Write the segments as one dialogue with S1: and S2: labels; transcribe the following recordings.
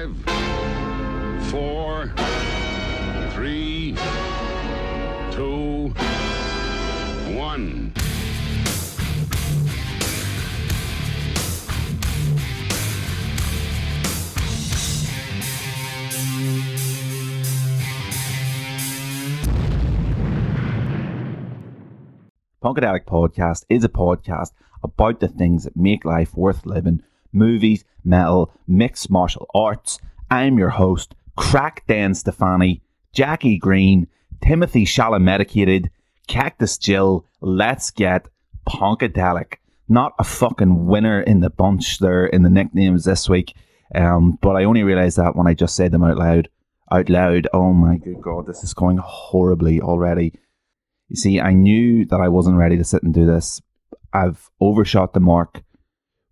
S1: Five, four, three, two, one.
S2: Punkadelic Podcast is a podcast about the things that make life worth living movies, metal, mixed martial arts. I'm your host, Crack Den Stefani, Jackie Green, Timothy Shalamedicated, Cactus Jill. Let's get Punkadelic. Not a fucking winner in the bunch there in the nicknames this week, um, but I only realised that when I just said them out loud. Out loud. Oh my good god, this is going horribly already. You see, I knew that I wasn't ready to sit and do this. I've overshot the mark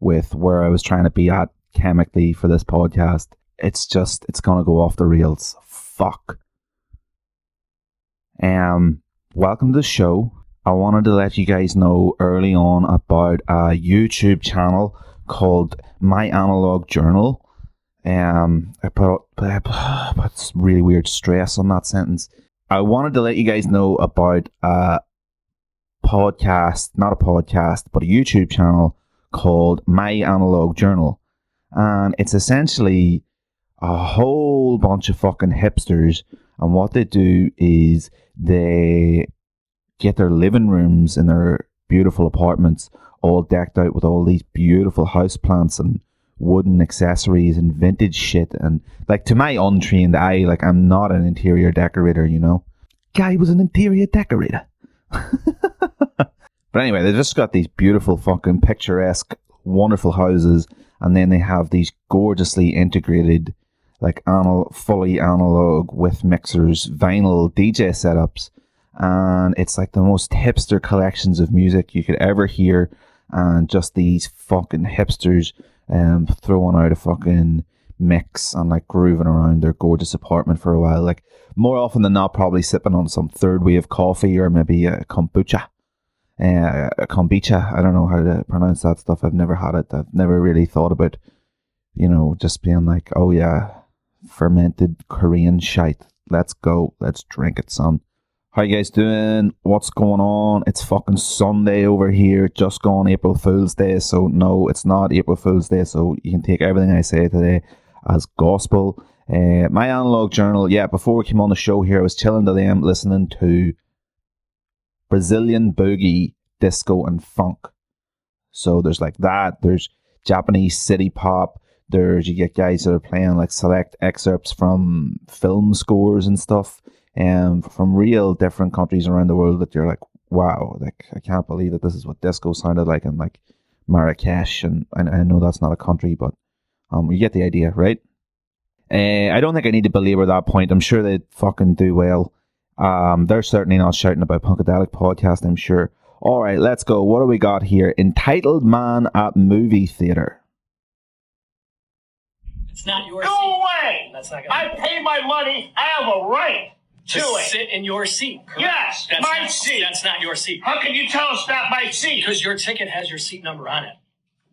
S2: with where I was trying to be at chemically for this podcast. It's just, it's to go off the rails. Fuck. Um, welcome to the show. I wanted to let you guys know early on about a YouTube channel called My Analog Journal. Um, I put, put, put really weird stress on that sentence. I wanted to let you guys know about a podcast, not a podcast, but a YouTube channel called My Analog Journal. And it's essentially a whole bunch of fucking hipsters. And what they do is they get their living rooms in their beautiful apartments all decked out with all these beautiful house plants and wooden accessories and vintage shit and like to my untrained eye like i'm not an interior decorator you know guy was an interior decorator but anyway they've just got these beautiful fucking picturesque wonderful houses and then they have these gorgeously integrated like anal- fully analog with mixers vinyl dj setups and it's like the most hipster collections of music you could ever hear and just these fucking hipsters um, throwing out a fucking mix and like grooving around their gorgeous apartment for a while. Like more often than not, probably sipping on some third wave coffee or maybe a kombucha. Uh, kombucha. I don't know how to pronounce that stuff. I've never had it. I've never really thought about, you know, just being like, oh yeah, fermented Korean shite. Let's go. Let's drink it, son. How you guys doing? What's going on? It's fucking Sunday over here. Just gone April Fool's Day. So no, it's not April Fool's Day. So you can take everything I say today as gospel. Uh, my analog journal. Yeah, before we came on the show here, I was chilling to them, listening to Brazilian boogie, disco, and funk. So there's like that. There's Japanese city pop. There's you get guys that are playing like select excerpts from film scores and stuff um, from real different countries around the world that you're like, wow, like I can't believe that this is what disco sounded like in like Marrakesh, and I, I know that's not a country, but um, you get the idea, right? Uh, I don't think I need to belabor that point. I'm sure they fucking do well. Um, they're certainly not shouting about Punkadelic podcast. I'm sure. All right, let's go. What do we got here? Entitled man at movie theater.
S3: It's not your
S4: Go
S3: seat.
S4: away!
S3: That's not gonna
S4: I pay my money. I have a right to
S3: to
S4: it.
S3: sit in your seat. correct?
S4: Yes,
S3: that's
S4: my
S3: not,
S4: seat.
S3: That's not your seat
S4: How can you tell it's not my seat?
S3: because your ticket has your seat number on it.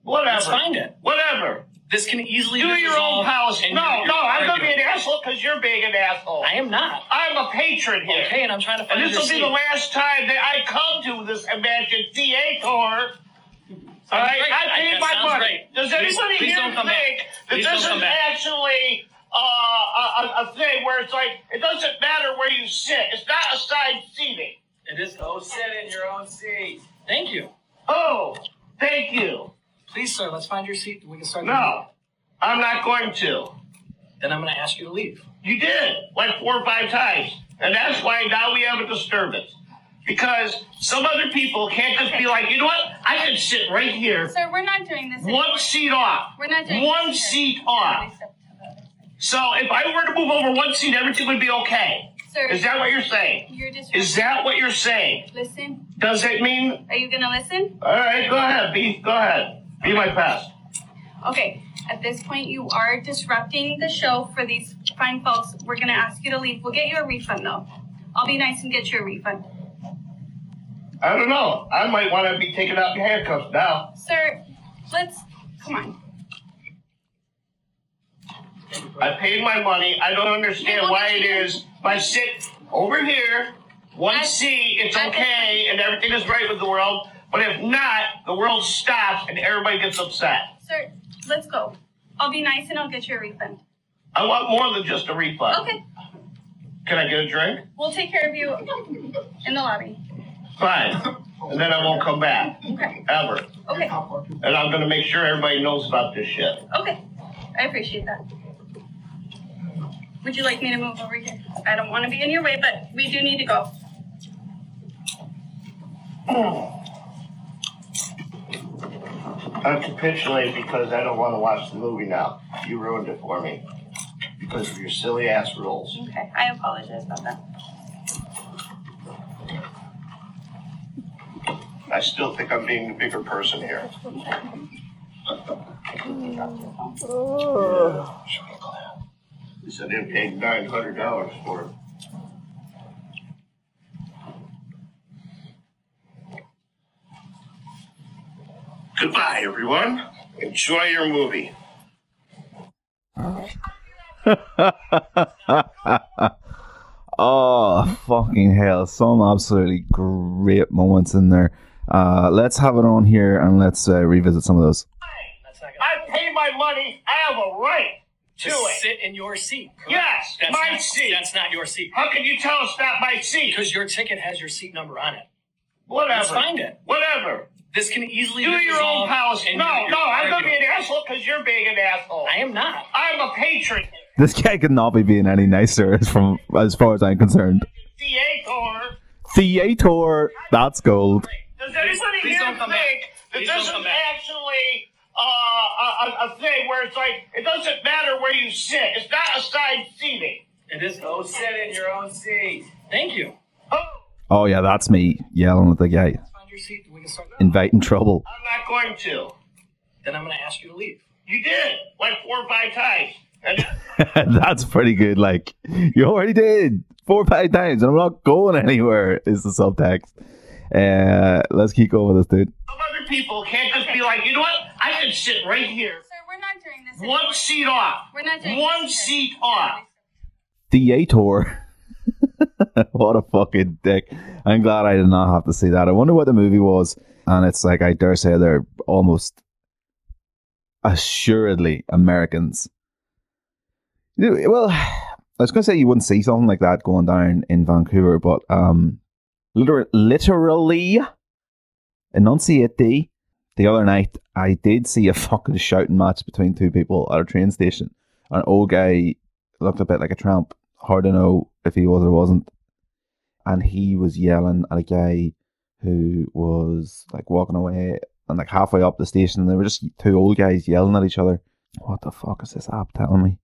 S4: Whatever.
S3: Let's find it.
S4: Whatever.
S3: This can easily
S4: Do your own policy. No, no, I'm going to be an asshole because you're being an asshole.
S3: I am not.
S4: I'm a patron here.
S3: Okay, and I'm trying to find
S4: And this will be
S3: seat.
S4: the last time that I come to this imagined theater. All right,
S3: great.
S4: I paid my money.
S3: great.
S4: Does
S3: Please-
S4: anybody
S3: please
S4: here
S3: don't come back.
S4: think that
S3: Please
S4: this is actually uh, a, a, a thing where it's like it doesn't matter where you sit? It's not assigned seating.
S3: It is. Go sit in your own seat. Thank you.
S4: Oh, thank you.
S3: Please, sir. Let's find your seat. and We can start. the
S4: No, I'm not going to.
S3: meeting. Then I'm going to ask you to leave.
S4: You did like four or five times, and that's why now we have a disturbance. Because some other people can't just be like, you know what? I can sit right here,
S5: Sir, we're not doing this.
S4: one seat off,
S5: We're not doing
S4: one
S5: this.
S4: seat off.
S5: step to the other side.
S4: So if I were to move over one seat, everything would be okay.
S5: Sir,
S4: Is that what you're saying?
S5: you're disrespectful.
S4: Is that what you're saying?
S5: Listen.
S4: Does it mean?
S5: Are you gonna listen?
S4: All right, go ahead, be go ahead, be my pest.
S5: Okay. At this point, you are disrupting the show for these fine folks. We're gonna ask you to leave. We'll get you a refund though. I'll be nice and get you a refund.
S4: I don't know. I might want to be taken out in handcuffs now.
S5: Sir, let's come on.
S4: I paid my money. I don't understand why it is. If I sit over here, one
S5: I-
S4: seat, it's
S5: I-
S4: okay, and everything is right with the world. But if not, the world stops and everybody gets upset.
S5: Sir, let's go. I'll be nice and I'll get you a refund.
S4: I want more than just a refund.
S5: Okay.
S4: Can I get a drink?
S5: We'll take care of you in the lobby.
S4: Fine. And then I won't come back.
S5: Okay.
S4: Ever.
S5: Okay.
S4: And I'm going to make sure everybody knows about this shit.
S5: Okay. I appreciate that. Would you like me to move over here? I don't want to be in your way, but we do need to go. Hmm.
S4: I capitulate because I don't want to watch the movie now. You ruined it for me. Because of your silly ass rules.
S5: Okay. I apologize about that.
S4: I still think I'm being the bigger person here. At least I didn't pay nine hundred dollars for it. Goodbye, everyone. Enjoy your movie.
S2: Oh, fucking hell. Some absolutely great moments in there. Uh, let's have it on here and let's uh, revisit some of those.
S3: That's not gonna
S4: I pay my money. I have a right to
S3: Just
S4: it.
S3: sit in your seat. correct?
S4: Yes,
S3: that's
S4: my
S3: not,
S4: seat.
S3: That's not your seat.
S4: How can you tell it's not my seat?
S3: Because your ticket has your seat number on it.
S4: Whatever.
S3: Let's find it.
S4: Whatever.
S3: This can easily
S4: Do your own
S3: resolved
S4: policy. No, no, I'm gonna be an asshole because you're being an asshole.
S3: I am not.
S4: I'm a patron.
S2: This guy could not be being any nicer as from as far as I'm concerned.
S4: Theater.
S2: Theater, that's gold.
S4: Does anybody
S3: please
S4: here
S3: don't
S4: think that this is actually uh, a, a, a thing where it's like it doesn't matter where you sit? It's not assigned seating.
S3: It is.
S6: Go sit in your own seat.
S3: Thank you.
S4: Oh,
S2: Oh yeah, that's me yelling at the guy,
S3: Find your seat. We can start.
S2: inviting trouble.
S4: I'm not going to.
S3: Then I'm going to ask you to leave.
S4: You did like four or five times.
S2: That's pretty good. Like you already did four or five times, and I'm not going anywhere. Is the subtext. Uh, let's keep going with this, dude.
S4: some other people can't just be like, you know what? I can sit right here.
S5: Sir, we're not doing this.
S4: One seat off.
S5: We're not doing
S4: One
S5: this.
S4: seat off.
S2: Theater. what a fucking dick. I'm glad I did not have to see that. I wonder what the movie was. And it's like, I dare say they're almost assuredly Americans. Well, I was going to say you wouldn't see something like that going down in Vancouver, but um, liter- literally, enunciate the the other night, I did see a fucking shouting match between two people at a train station. An old guy looked a bit like a tramp. Hard to know if he was or wasn't. And he was yelling at a guy who was like walking away and like halfway up the station. And they were just two old guys yelling at each other. What the fuck is this app telling me?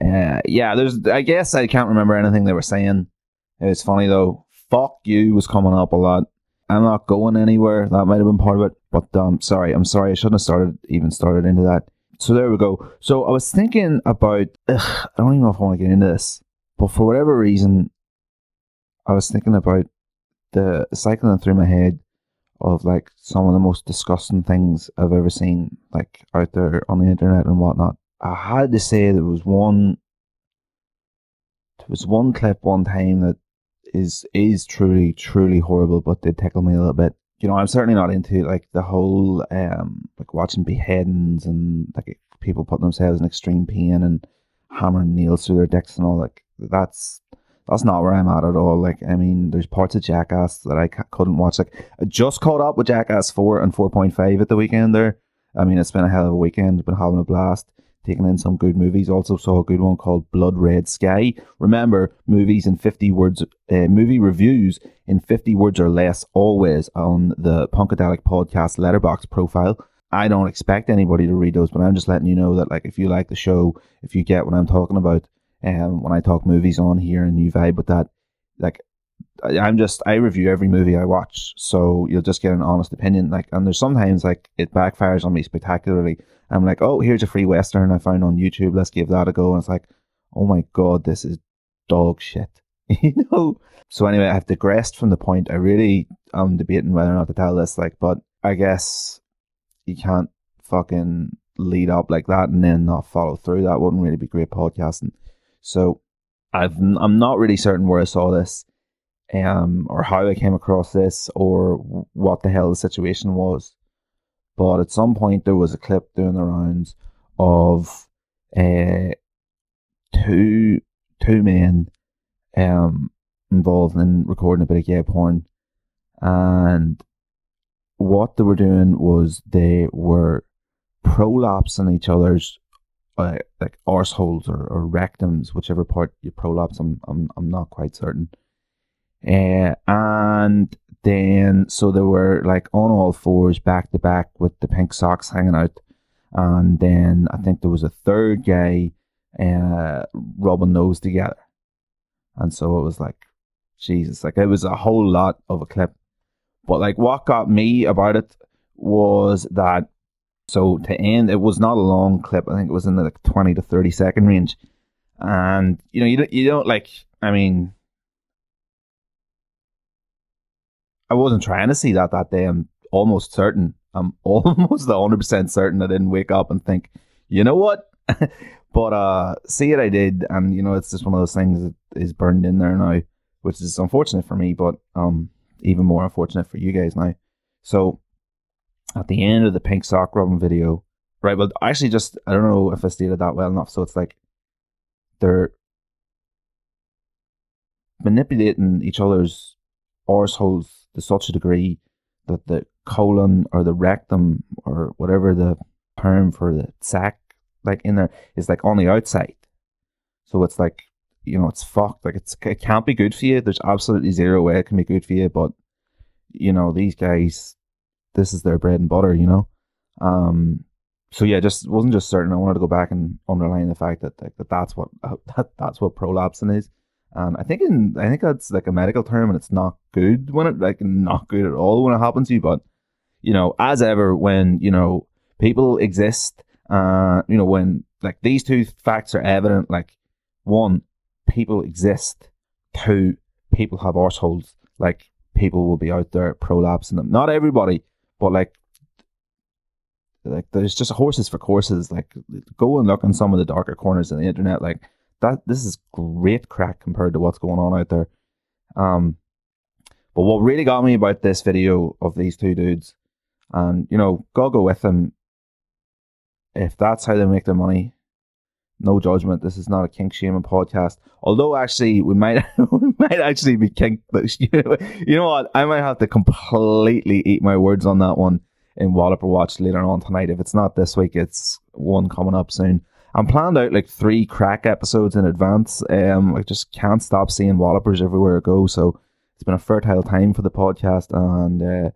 S2: Uh, yeah, there's. I guess I can't remember anything they were saying. It's funny though. Fuck you was coming up a lot. I'm not going anywhere. That might have been part of it. But um, sorry, I'm sorry. I shouldn't have started even started into that. So there we go. So I was thinking about. Ugh, I don't even know if I want to get into this, but for whatever reason, I was thinking about the cycling through my head of like some of the most disgusting things I've ever seen, like out there on the internet and whatnot. I had to say there was one. There was one clip one time that is is truly truly horrible, but did tickle me a little bit. You know, I'm certainly not into like the whole um like watching beheadings and like people putting themselves in extreme pain and hammering nails through their dicks and all. Like that's that's not where I'm at at all. Like I mean, there's parts of Jackass that I couldn't watch. Like I just caught up with Jackass four and four point five at the weekend. There, I mean, it's been a hell of a weekend. Been having a blast taking in some good movies. Also saw a good one called Blood Red Sky. Remember, movies in 50 words, uh, movie reviews in 50 words or less always on the Punkadelic Podcast Letterboxd profile. I don't expect anybody to read those, but I'm just letting you know that like if you like the show, if you get what I'm talking about, um, when I talk movies on here and you vibe with that, like I'm just I review every movie I watch, so you'll just get an honest opinion. Like, and there's sometimes like it backfires on me spectacularly. I'm like, oh, here's a free western I found on YouTube. Let's give that a go. And it's like, oh my god, this is dog shit. you know. So anyway, I've digressed from the point. I really am debating whether or not to tell this. Like, but I guess you can't fucking lead up like that and then not follow through. That wouldn't really be great podcasting. So I've I'm not really certain where I saw this, um, or how I came across this, or what the hell the situation was. But at some point there was a clip doing the rounds of uh, two two men um involved in recording a bit of gay porn, and what they were doing was they were prolapsing each other's uh, like arseholes or, or rectums, whichever part you prolapse. I'm I'm I'm not quite certain. Uh, and then so they were like on all fours, back to back, with the pink socks hanging out. And then I think there was a third guy uh, rubbing those together. And so it was like, Jesus, like it was a whole lot of a clip. But like what got me about it was that so to end, it was not a long clip. I think it was in the like twenty to thirty second range, and you know you don't, you don't like. I mean, I wasn't trying to see that that day. I'm almost certain. I'm almost hundred percent certain I didn't wake up and think, you know what? but uh, see it I did, and you know it's just one of those things that is burned in there now, which is unfortunate for me, but um, even more unfortunate for you guys now. So at the end of the pink sock rubbing video, right? Well, actually, just I don't know if I stated that well enough. So it's like they're manipulating each other's arseholes to such a degree that the colon or the rectum or whatever the term for the sac like in there is like on the outside. So it's like you know it's fucked. Like it's it can't be good for you. There's absolutely zero way it can be good for you. But you know these guys this is their bread and butter, you know. Um, so yeah, just wasn't just certain. I wanted to go back and underline the fact that like, that that's what uh, that that's what prolapsing is. And I think in I think that's like a medical term, and it's not good when it like not good at all when it happens to you. But you know, as ever, when you know people exist, uh, you know, when like these two facts are evident, like one, people exist. Two, people have arseholes. Like people will be out there prolapsing them. Not everybody, but like, like there's just horses for courses. Like, go and look in some of the darker corners of the internet. Like that, this is great crack compared to what's going on out there. Um, but what really got me about this video of these two dudes, and you know, go go with them. If that's how they make their money, no judgment. This is not a kink shaming podcast. Although actually we might we might actually be kink you know, you know what? I might have to completely eat my words on that one in Walloper Watch later on tonight. If it's not this week, it's one coming up soon. I'm planned out like three crack episodes in advance. Um I just can't stop seeing wallopers everywhere I go. So it's been a fertile time for the podcast and uh,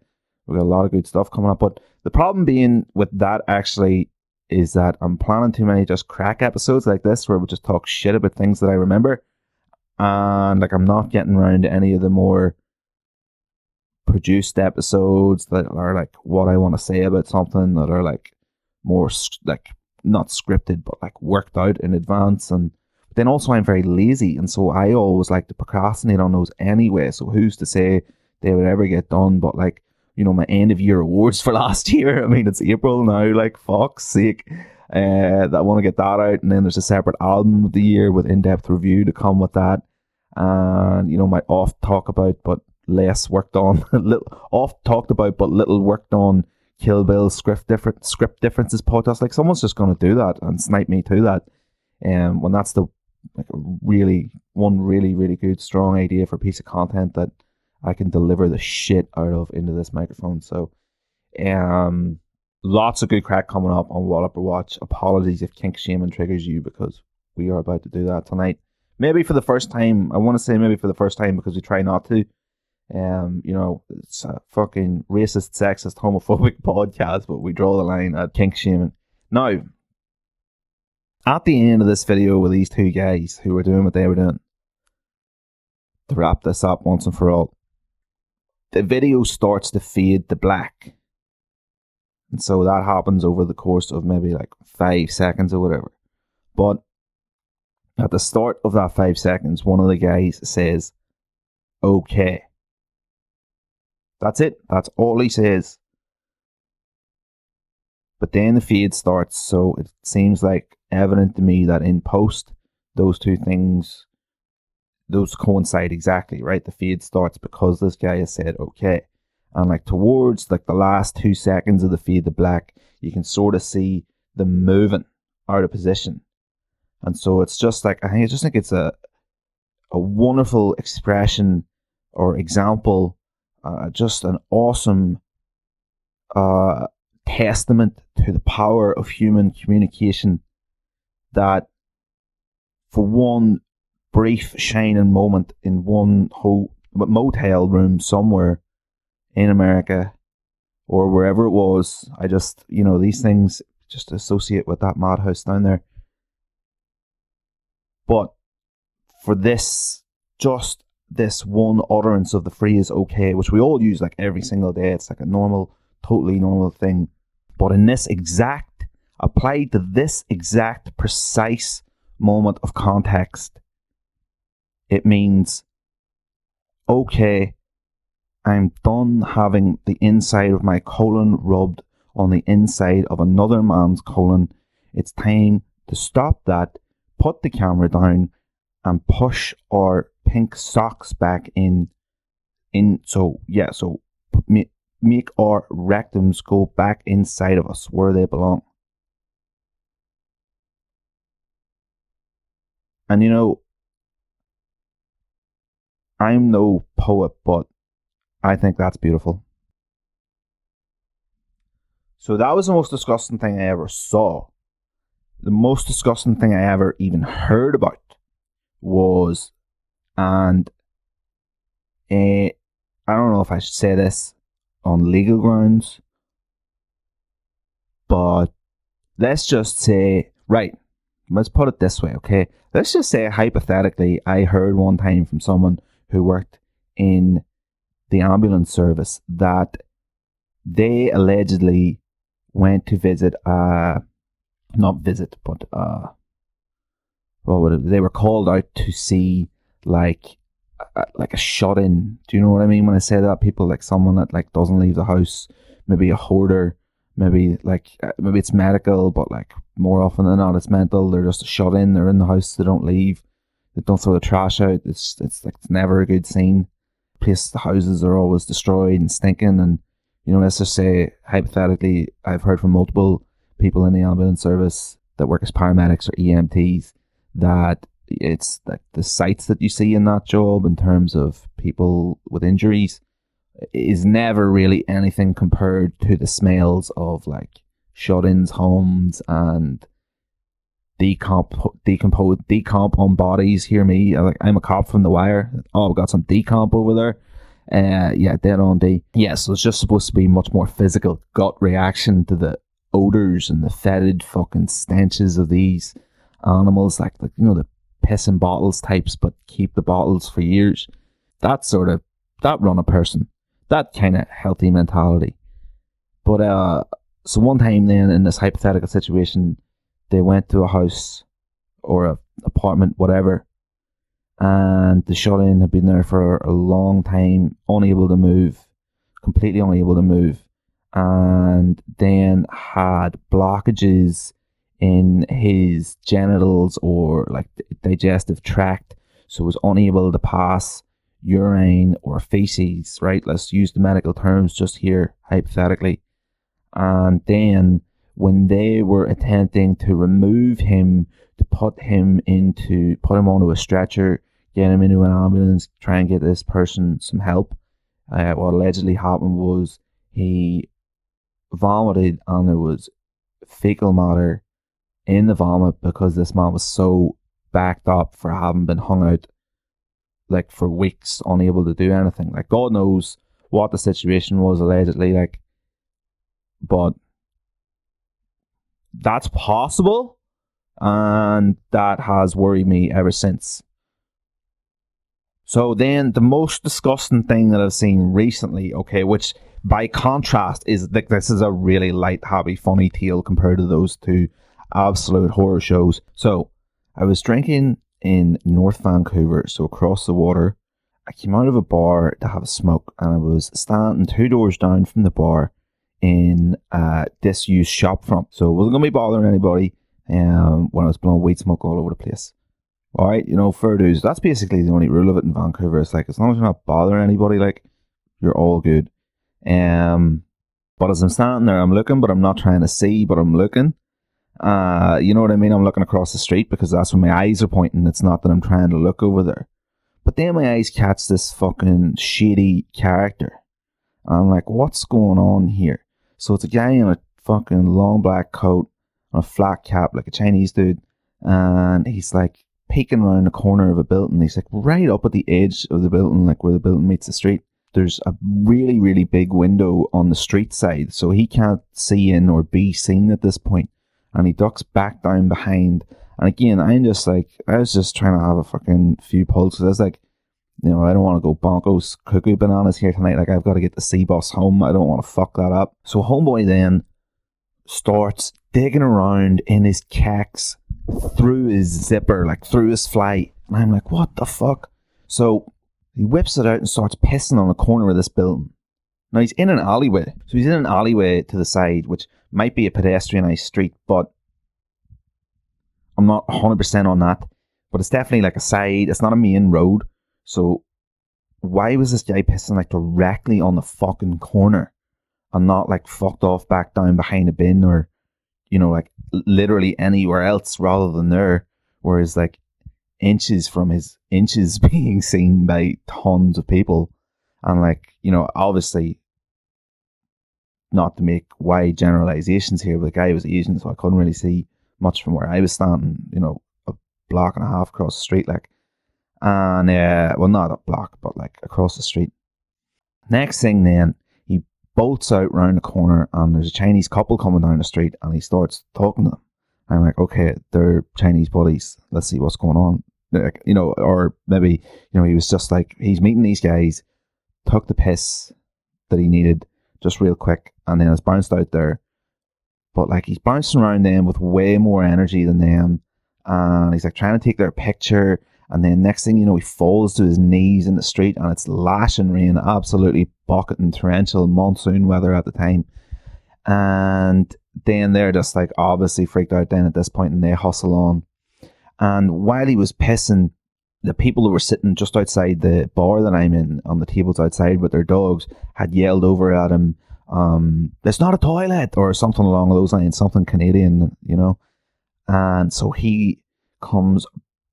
S2: we've got a lot of good stuff coming up. But the problem being with that actually is that I'm planning too many just crack episodes like this where we just talk shit about things that I remember. And like I'm not getting around to any of the more produced episodes that are like what I want to say about something that are like more like not scripted but like worked out in advance. And then also I'm very lazy and so I always like to procrastinate on those anyway. So who's to say they would ever get done? But like you know, my end of year awards for last year. I mean, it's April now, like, fuck's sake. Uh, I want to get that out. And then there's a separate album of the year with in depth review to come with that. And, you know, my off talk about, but less worked on, little, off talked about, but little worked on Kill Bill script different script differences podcast. Like, someone's just going to do that and snipe me to that. And um, when that's the like really one really really good strong idea for a piece of content that I can deliver the shit out of into this microphone. So, um, lots of good crack coming up on Walloper Watch. Apologies if kink shaming triggers you because we are about to do that tonight. Maybe for the first time. I want to say maybe for the first time because we try not to. Um, you know, it's a fucking racist, sexist, homophobic podcast, but we draw the line at kink shaming. Now, at the end of this video with these two guys who were doing what they were doing, to wrap this up once and for all, the video starts to fade to black. And so that happens over the course of maybe like five seconds or whatever. But at the start of that five seconds, one of the guys says, okay. That's it. That's all he says. But then the fade starts, so it seems like evident to me that in post, those two things, those coincide exactly, right? The fade starts because this guy has said okay. And like towards like the last two seconds of the fade to black, you can sort of see them moving out of position. And so it's just like I think I just think it's a a wonderful expression or example, uh, just an awesome uh, testament to the power of human communication that for one brief shining moment in one ho- motel room somewhere in America or wherever it was, I just, you know, these things just associate with that madhouse down there. But for this, just this one utterance of the phrase okay, which we all use like every single day, it's like a normal, totally normal thing. But in this exact, applied to this exact precise moment of context, it means okay, I'm done having the inside of my colon rubbed on the inside of another man's colon. It's time to stop that, put the camera down, and push our pink socks back in. In so yeah, so make make our rectums go back inside of us where they belong. And you know, I'm no poet, but I think that's beautiful. So that was the most disgusting thing I ever saw. The most disgusting thing I ever even heard about was, and uh, I don't know if I should say this on legal grounds, but let's just say, right, let's put it this way, okay? Let's just say hypothetically, I heard one time from someone who worked in the ambulance service that they allegedly went to visit uh not visit but uh what would it, they were called out to see like like a shut in do you know what i mean when i say that? People like someone that like doesn't leave the house maybe a hoarder maybe like uh, maybe it's medical but like more often than not it's mental. They're just shut in they're in the house they don't leave don't throw the trash out. It's it's like never a good scene place the houses are always destroyed and stinking. And you know let's just say hypothetically i've heard from multiple people in the ambulance service that work as paramedics or emts that it's like the sights that you see in that job in terms of people with injuries is never really anything compared to the smells of like shut-ins homes and decomp decompose decomp on bodies. Hear me? Like i'm a cop from the wire. Oh i've got some decomp over there. Uh yeah dead on d yeah so it's just supposed to be much more physical gut reaction to the odors and the fetid fucking stenches of these animals. Like the you know the piss in bottles types but keep the bottles for years. That sort of that run a person. That kind of healthy mentality. But uh so one time then in this hypothetical situation they went to a house or a apartment, whatever, and the shut in had been there for a long time, unable to move, completely unable to move, and then had blockages in his genitals or like digestive tract, so was unable to pass urine or feces, right? Let's use the medical terms just here, hypothetically. And then when they were attempting to remove him to put him into put him onto a stretcher, get him into an ambulance, try and get this person some help. Uh, what allegedly happened was he vomited and there was fecal matter in the vomit because this man was so backed up for having been hung out like for weeks, unable to do anything. Like God knows what the situation was allegedly like, but that's possible, and that has worried me ever since. So then, the most disgusting thing that I've seen recently, okay, which by contrast is like this is a really light, happy, funny tale compared to those two absolute horror shows. So I was drinking in North Vancouver, so across the water. I came out of a bar to have a smoke, and I was standing two doors down from the bar in a disused shop front. So it wasn't going to be bothering anybody um, when I was blowing weed smoke all over the place. All right, you know, fair dues. That's basically the only rule of it in Vancouver. It's like as long as you're not bothering anybody, like you're all good. Um, but as I'm standing there, I'm looking, but I'm not trying to see, but I'm looking. Uh, you know what I mean? I'm looking across the street because that's where my eyes are pointing. It's not that I'm trying to look over there. But then my eyes catch this fucking shady character. I'm like, what's going on here? So it's a guy in a fucking long black coat and a flat cap, like a Chinese dude. And he's like peeking around the corner of a building. He's like right up at the edge of the building, like where the building meets the street. There's a really, really big window on the street side, so he can't see in or be seen at this point. and he ducks back down behind. And again, I'm just like, I was just trying to have a fucking few pulses. I was like, you know, I don't want to go bonkos cuckoo bananas here tonight. Like, I've got to get the sea bus home. I don't want to fuck that up. So, Homeboy then starts digging around in his kecks through his zipper, like through his fly. And I'm like, what the fuck? So, he whips it out and starts pissing on the corner of this building. Now he's in an alleyway. So he's in an alleyway to the side, which might be a pedestrianised street, but I'm not 100% on that. But it's definitely like a side, it's not a main road. So why was this guy pissing like directly on the fucking corner and not like fucked off back down behind a bin or, you know, like literally anywhere else rather than there? Whereas like inches from his inches being seen by tons of people and like, you know, obviously not to make wide generalizations here, but the guy was Asian, so I couldn't really see much from where I was standing, you know, a block and a half across the street, like. And, uh, well, not a block, but like across the street. Next thing then, he bolts out round the corner, and there's a Chinese couple coming down the street, and he starts talking to them. I'm like, okay, they're Chinese buddies. Let's see what's going on. Like, you know, or maybe, you know, he was just like, he's meeting these guys took the piss that he needed just real quick and then it's bounced out there. But like he's bouncing around them with way more energy than them. And he's like trying to take their picture. And then next thing you know, he falls to his knees in the street and it's lashing rain, absolutely bucketing torrential monsoon weather at the time. And then they're just like obviously freaked out then at this point and they hustle on. And while he was pissing, the people who were sitting just outside the bar that I'm in on the tables outside with their dogs had yelled over at him, um, it's not a toilet or something along those lines, something Canadian, you know. And so he comes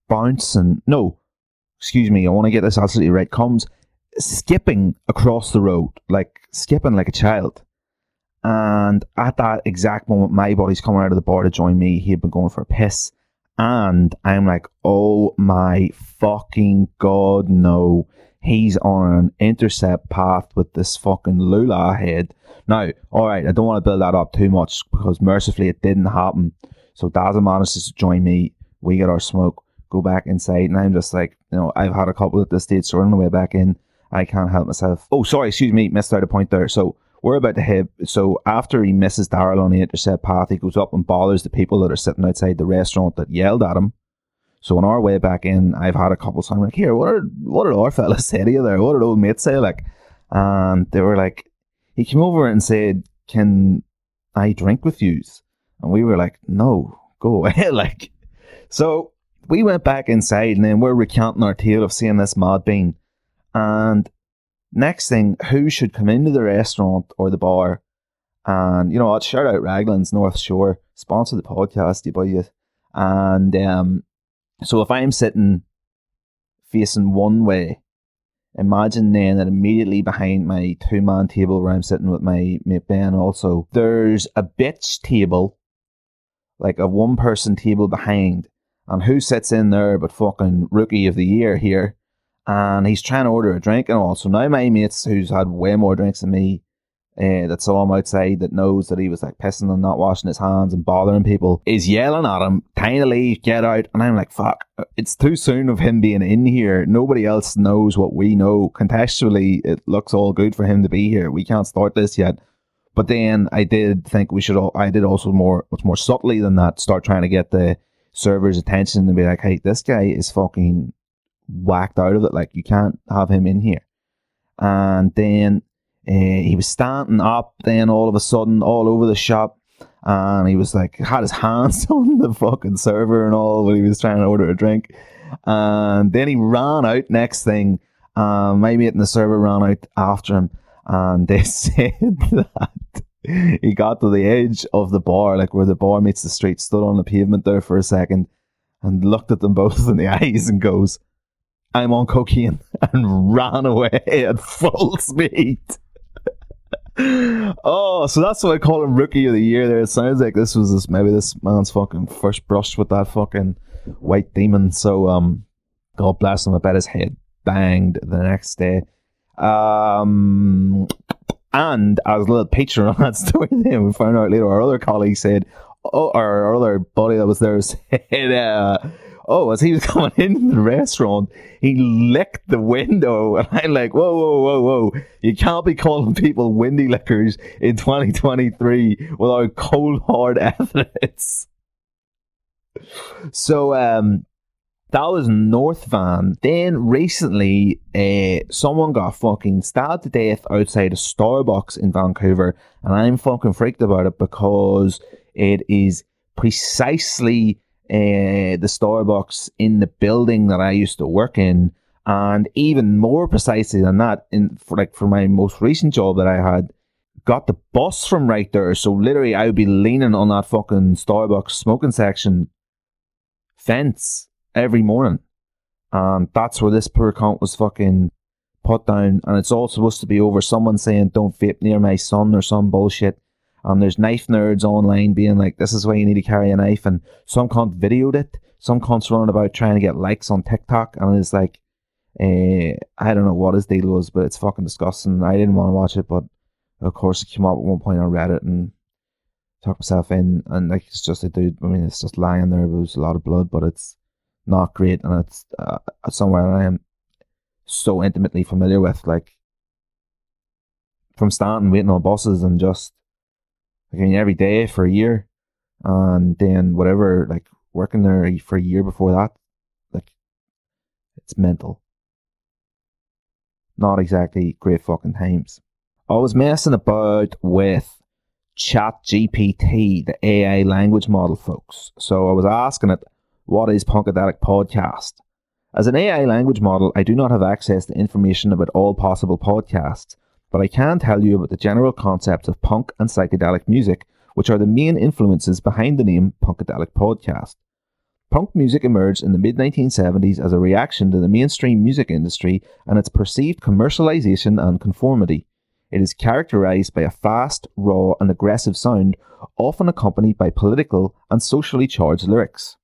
S2: bouncing, no, excuse me, I want to get this absolutely right, comes skipping across the road, like skipping like a child. And at that exact moment, my buddy's coming out of the bar to join me. He had been going for a piss. And I'm like, oh my fucking god, no. He's on an intercept path with this fucking Lula head. Now, alright, I don't want to build that up too much because mercifully it didn't happen. So Daza manages to join me. We get our smoke, go back inside, and I'm just like, you know, I've had a couple at this stage, so on the way back in, I can't help myself. Oh, sorry, excuse me, missed out a point there. So we're about to hit. So after he misses Daryl on the intercept path, he goes up and bothers the people that are sitting outside the restaurant that yelled at him. So on our way back in, I've had a couple of times like, here, what are what did our fellas say to you there? What did old mates say? Like, and they were like, he came over and said, "Can I drink with you?" And we were like, "No, go away." like, so we went back inside, and then we're recounting our tale of seeing this mad bean, and Next thing, who should come into the restaurant or the bar? And you know what? Shout out Raglan's North Shore, sponsor the podcast, you boy. And um, so if I'm sitting facing one way, imagine then that immediately behind my two man table where I'm sitting with my mate Ben also, there's a bitch table, like a one person table behind. And who sits in there but fucking rookie of the year here? and he's trying to order a drink and all. So now my mates, who's had way more drinks than me, uh, that saw him outside, that knows that he was like pissing and not washing his hands and bothering people, is yelling at him, "Time to leave, get out!" And I'm like, "Fuck! It's too soon of him being in here. Nobody else knows what we know. Contextually, it looks all good for him to be here. We can't start this yet." But then I did think we should. All, I did also more, much more subtly than that, start trying to get the server's attention and be like, "Hey, this guy is fucking whacked out of it. Like you can't have him in here. And then uh, he was standing up then all of a sudden all over the shop and he was like had his hands on the fucking server and all when he was trying to order a drink and then he ran out next thing um, my mate in the server ran out after him and they said that he got to the edge of the bar like where the bar meets the street stood on the pavement there for a second and looked at them both in the eyes and goes i'm on cocaine and ran away at full speed oh, so that's what I call him Rookie of the Year. There, it sounds like this was this, maybe this man's fucking first brush with that fucking white demon. So, um, God bless him. I bet his head banged the next day. Um, and as a little picture on that story, then we found out later our other colleague said, "Oh, our other buddy that was there said." Uh, oh, as he was coming into the restaurant, he licked the window. And I'm like, whoa, whoa, whoa, whoa. You can't be calling people windy lickers in 2023 without cold, hard evidence. So, um, that was North Van. Then recently, uh, someone got fucking stabbed to death outside a Starbucks in Vancouver, and I'm fucking freaked about it because it is precisely uh, the Starbucks in the building that I used to work in, and even more precisely than that, in for like for my most recent job that I had, got the bus from right there. So literally, I would be leaning on that fucking Starbucks smoking section fence every morning, and that's where this poor cunt was fucking put down. And it's all supposed to be over someone saying, "Don't vape near my son" or some bullshit and there's knife nerds online being like, this is why you need to carry a knife, and some cunt videoed it, some cunt's running about trying to get likes on TikTok, and it's like, uh, I don't know what his deal was, but it's fucking disgusting. I didn't want to watch it, but of course it came up at one point on Reddit and talked myself in, and like it's just a dude. I mean, it's just lying there. There was a lot of blood, but it's not great, and it's uh, somewhere I am so intimately familiar with, like from standing waiting on buses and just like I mean, every day for a year, and then whatever, like working there for a year before that, like it's mental. Not exactly great fucking times. I was messing about with Chat GPT, the AI language model, folks. So I was asking it, what is Punkadelic Podcast? As an AI language model, I do not have access to information about all possible podcasts, but I can tell you about the general concepts of punk and psychedelic music, which are the main influences behind the name Punkadelic Podcast. Punk music emerged in the mid 1970s as a reaction to the mainstream music industry and its perceived commercialization and conformity. It is characterized by a fast, raw, and aggressive sound, often accompanied by political and socially charged lyrics.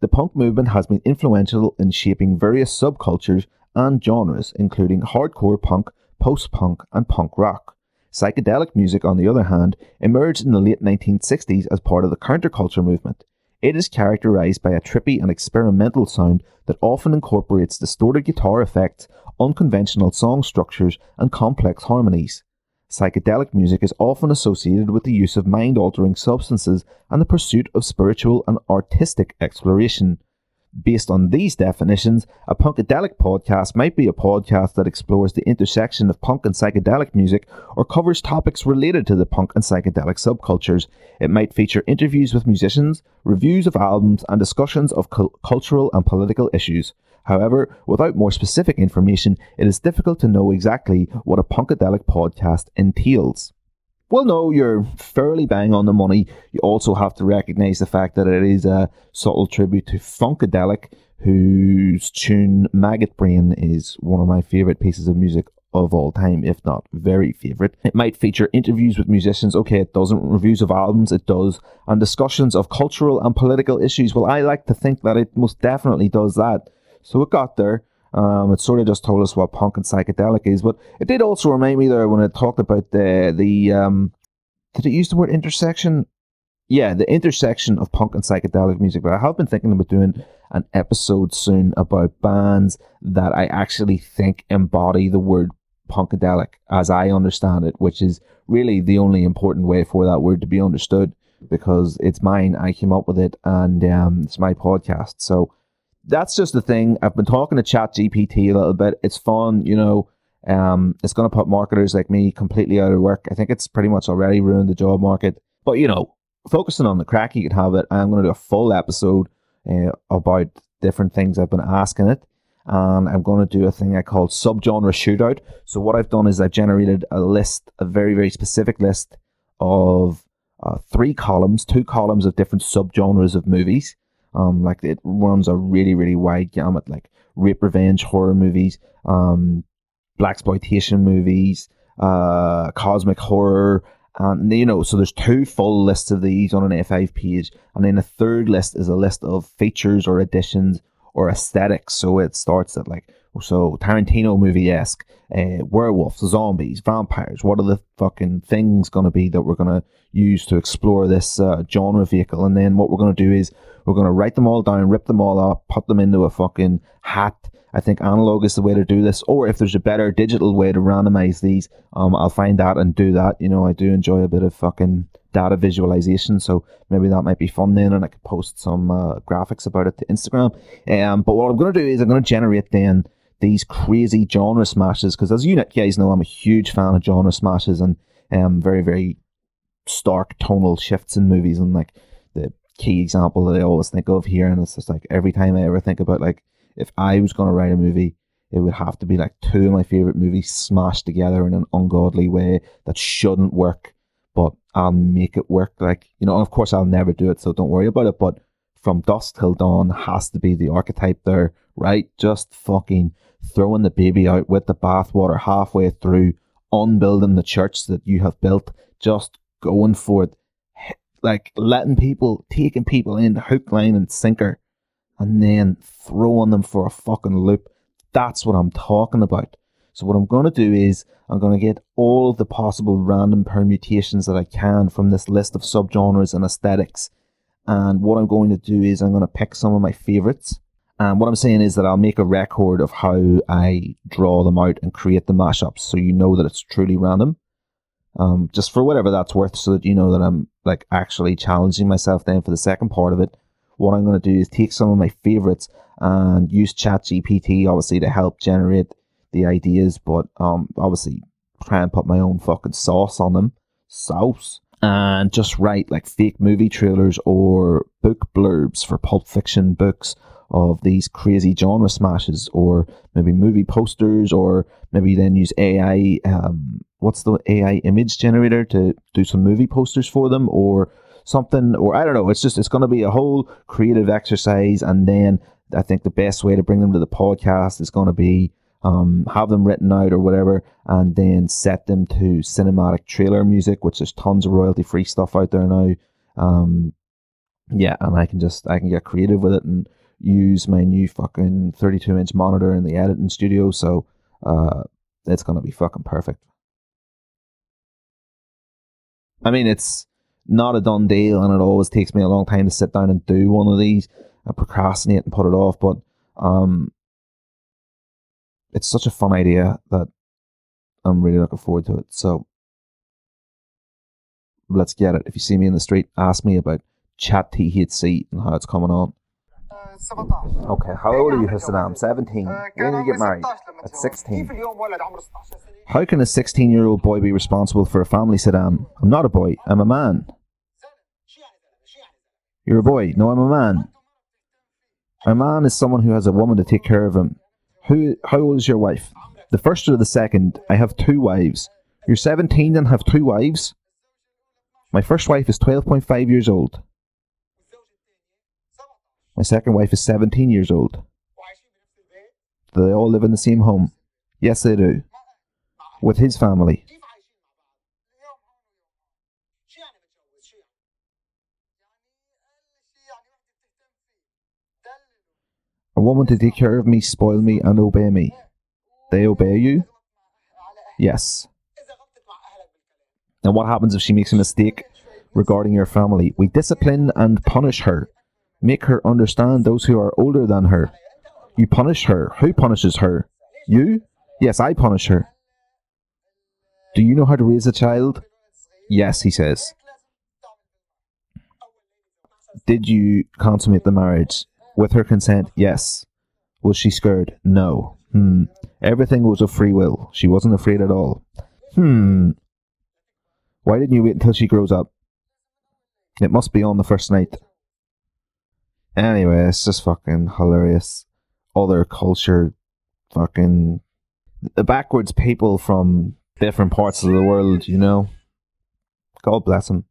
S2: The punk movement has been influential in shaping various subcultures and genres, including hardcore punk, post punk, and punk rock. Psychedelic music, on the other hand, emerged in the late 1960s as part of the counterculture movement. It is characterized by a trippy and experimental sound that often incorporates distorted guitar effects, unconventional song structures, and complex harmonies. Psychedelic music is often associated with the use of mind altering substances and the pursuit of spiritual and artistic exploration. Based on these definitions, a punkadelic podcast might be a podcast that explores the intersection of punk and psychedelic music or covers topics related to the punk and psychedelic subcultures. It might feature interviews with musicians, reviews of albums, and discussions of cu- cultural and political issues. However, without more specific information, it is difficult to know exactly what a punkadelic podcast entails. Well, no, you're fairly bang on the money. You also have to recognize the fact that it is a subtle tribute to Funkadelic, whose tune Maggot Brain is one of my favorite pieces of music of all time, if not very favorite. It might feature interviews with musicians. Okay, it doesn't. Reviews of albums, it does. And discussions of cultural and political issues. Well, I like to think that it most definitely does that. So it got there. Um, it sort of just told us what punk and psychedelic is, but it did also remind me there when it talked about the the um, did it use the word intersection? Yeah, the intersection of punk and psychedelic music. But I have been thinking about doing an episode soon about bands that I actually think embody the word punkadelic as I understand it, which is really the only important way for that word to be understood because it's mine. I came up with it, and um, it's my podcast. So that's just the thing. I've been talking to Chat GPT a little bit. It's fun, you know. Um, it's going to put marketers like me completely out of work. I think it's pretty much already ruined the job market. But you know, focusing on the crack you could have it, I'm going to do a full episode uh, about different things I've been asking it. And I'm going to do a thing I call subgenre shootout. So what I've done is I've generated a list, a very very specific list of uh, three columns, two columns of different subgenres of movies. Um, like it runs a really really wide gamut, like rape revenge horror movies, um, black exploitation movies, uh, cosmic horror, and you know, so there's two full lists of these on an A5 page, and then the third list is a list of features or additions or aesthetics. So it starts at like so Tarantino movie esque, uh, werewolves, zombies, vampires. What are the fucking things going to be that we're going to use to explore this uh, genre vehicle? And then what we're going to do is we're going to write them all down, rip them all up, put them into a fucking hat. I think analog is the way to do this. Or if there's a better digital way to randomize these, um, I'll find that and do that. You know, I do enjoy a bit of fucking data visualization, so maybe that might be fun then, and I could post some uh, graphics about it to Instagram. Um, but what I'm going to do is I'm going to generate then these crazy genre smashes because as you guys know, I'm a huge fan of genre smashes and um, very very stark tonal shifts in movies and like the key example that I always think of here and it's just like every time I ever think about like if I was going to write a movie it would have to be like two of my favorite movies smashed together in an ungodly way that shouldn't work but I'll make it work like you know of course I'll never do it so don't worry about it but from dusk till dawn has to be the archetype there right just fucking throwing the baby out with the bathwater halfway through, unbuilding the church that you have built, just going for it, like letting people, taking people in hook, line, and sinker, and then throwing them for a fucking loop. That's what I'm talking about. So what I'm going to do is I'm going to get all of the possible random permutations that I can from this list of subgenres and aesthetics. And what I'm going to do is I'm going to pick some of my favorites and what I'm saying is that I'll make a record of how I draw them out and create the mashups so you know that it's truly random. Um, just for whatever that's worth, so that you know that I'm like actually challenging myself then for the second part of it. What I'm going to do is take some of my favorites and use ChatGPT obviously to help generate the ideas, but um, obviously try and put my own fucking sauce on them. Sauce. And just write like fake movie trailers or book blurbs for Pulp Fiction books of these crazy genre smashes, or maybe movie posters, or maybe then use AI. Um, what's the AI image generator to do some movie posters for them, or something, or I don't know. It's just it's going to be a whole creative exercise, and then I think the best way to bring them to the podcast is going to be um, have them written out or whatever, and then set them to cinematic trailer music, which there's tons of royalty free stuff out there now. Um, yeah, and I can just I can get creative with it and use my new fucking 32 inch monitor in the editing studio, so uh, it's gonna be fucking perfect. I mean, it's not a done deal, and it always takes me a long time to sit down and do one of these. I procrastinate and put it off, but um, it's such a fun idea that I'm really looking forward to it. So let's get it. If you see me in the street, ask me about Chat THC and how it's coming on. Okay, how old are you, Hissanam? 17. When did you get married? At 16. How can a 16 year old boy be responsible for a family, Saddam? I'm not a boy, I'm a man. You're a boy. No, I'm a man. A man is someone who has a woman to take care of him. Who? How old is your wife? The first or the second? I have two wives. You're 17 and have two wives? My first wife is 12.5 years old. My second wife is 17 years old. Do they all live in the same home? Yes, they do. With his family. A woman to take care of me, spoil me, and obey me. They obey you? Yes. And what happens if she makes a mistake regarding your family? We discipline and punish her. Make her understand those who are older than her. You punish her. Who punishes her? You? Yes, I punish her. Do you know how to raise a child? Yes, he says. Did you consummate the marriage? With her consent? Yes. Was she scared? No. Hmm. Everything was of free will. She wasn't afraid at all. Hmm. Why didn't you wait until she grows up? It must be on the first night. Anyway, it's just fucking hilarious. Other culture, fucking. The backwards people from different parts of the world, you know? God bless them.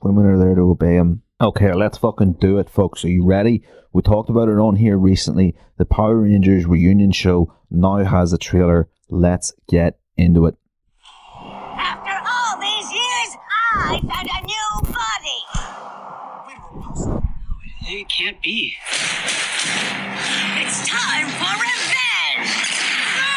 S2: Women are there to obey them. Okay, let's fucking do it, folks. Are you ready? We talked about it on here recently. The Power Rangers reunion show now has a trailer. Let's get into it.
S7: After all these years, I found a new body.
S3: It can't be.
S7: It's time for revenge. Ah!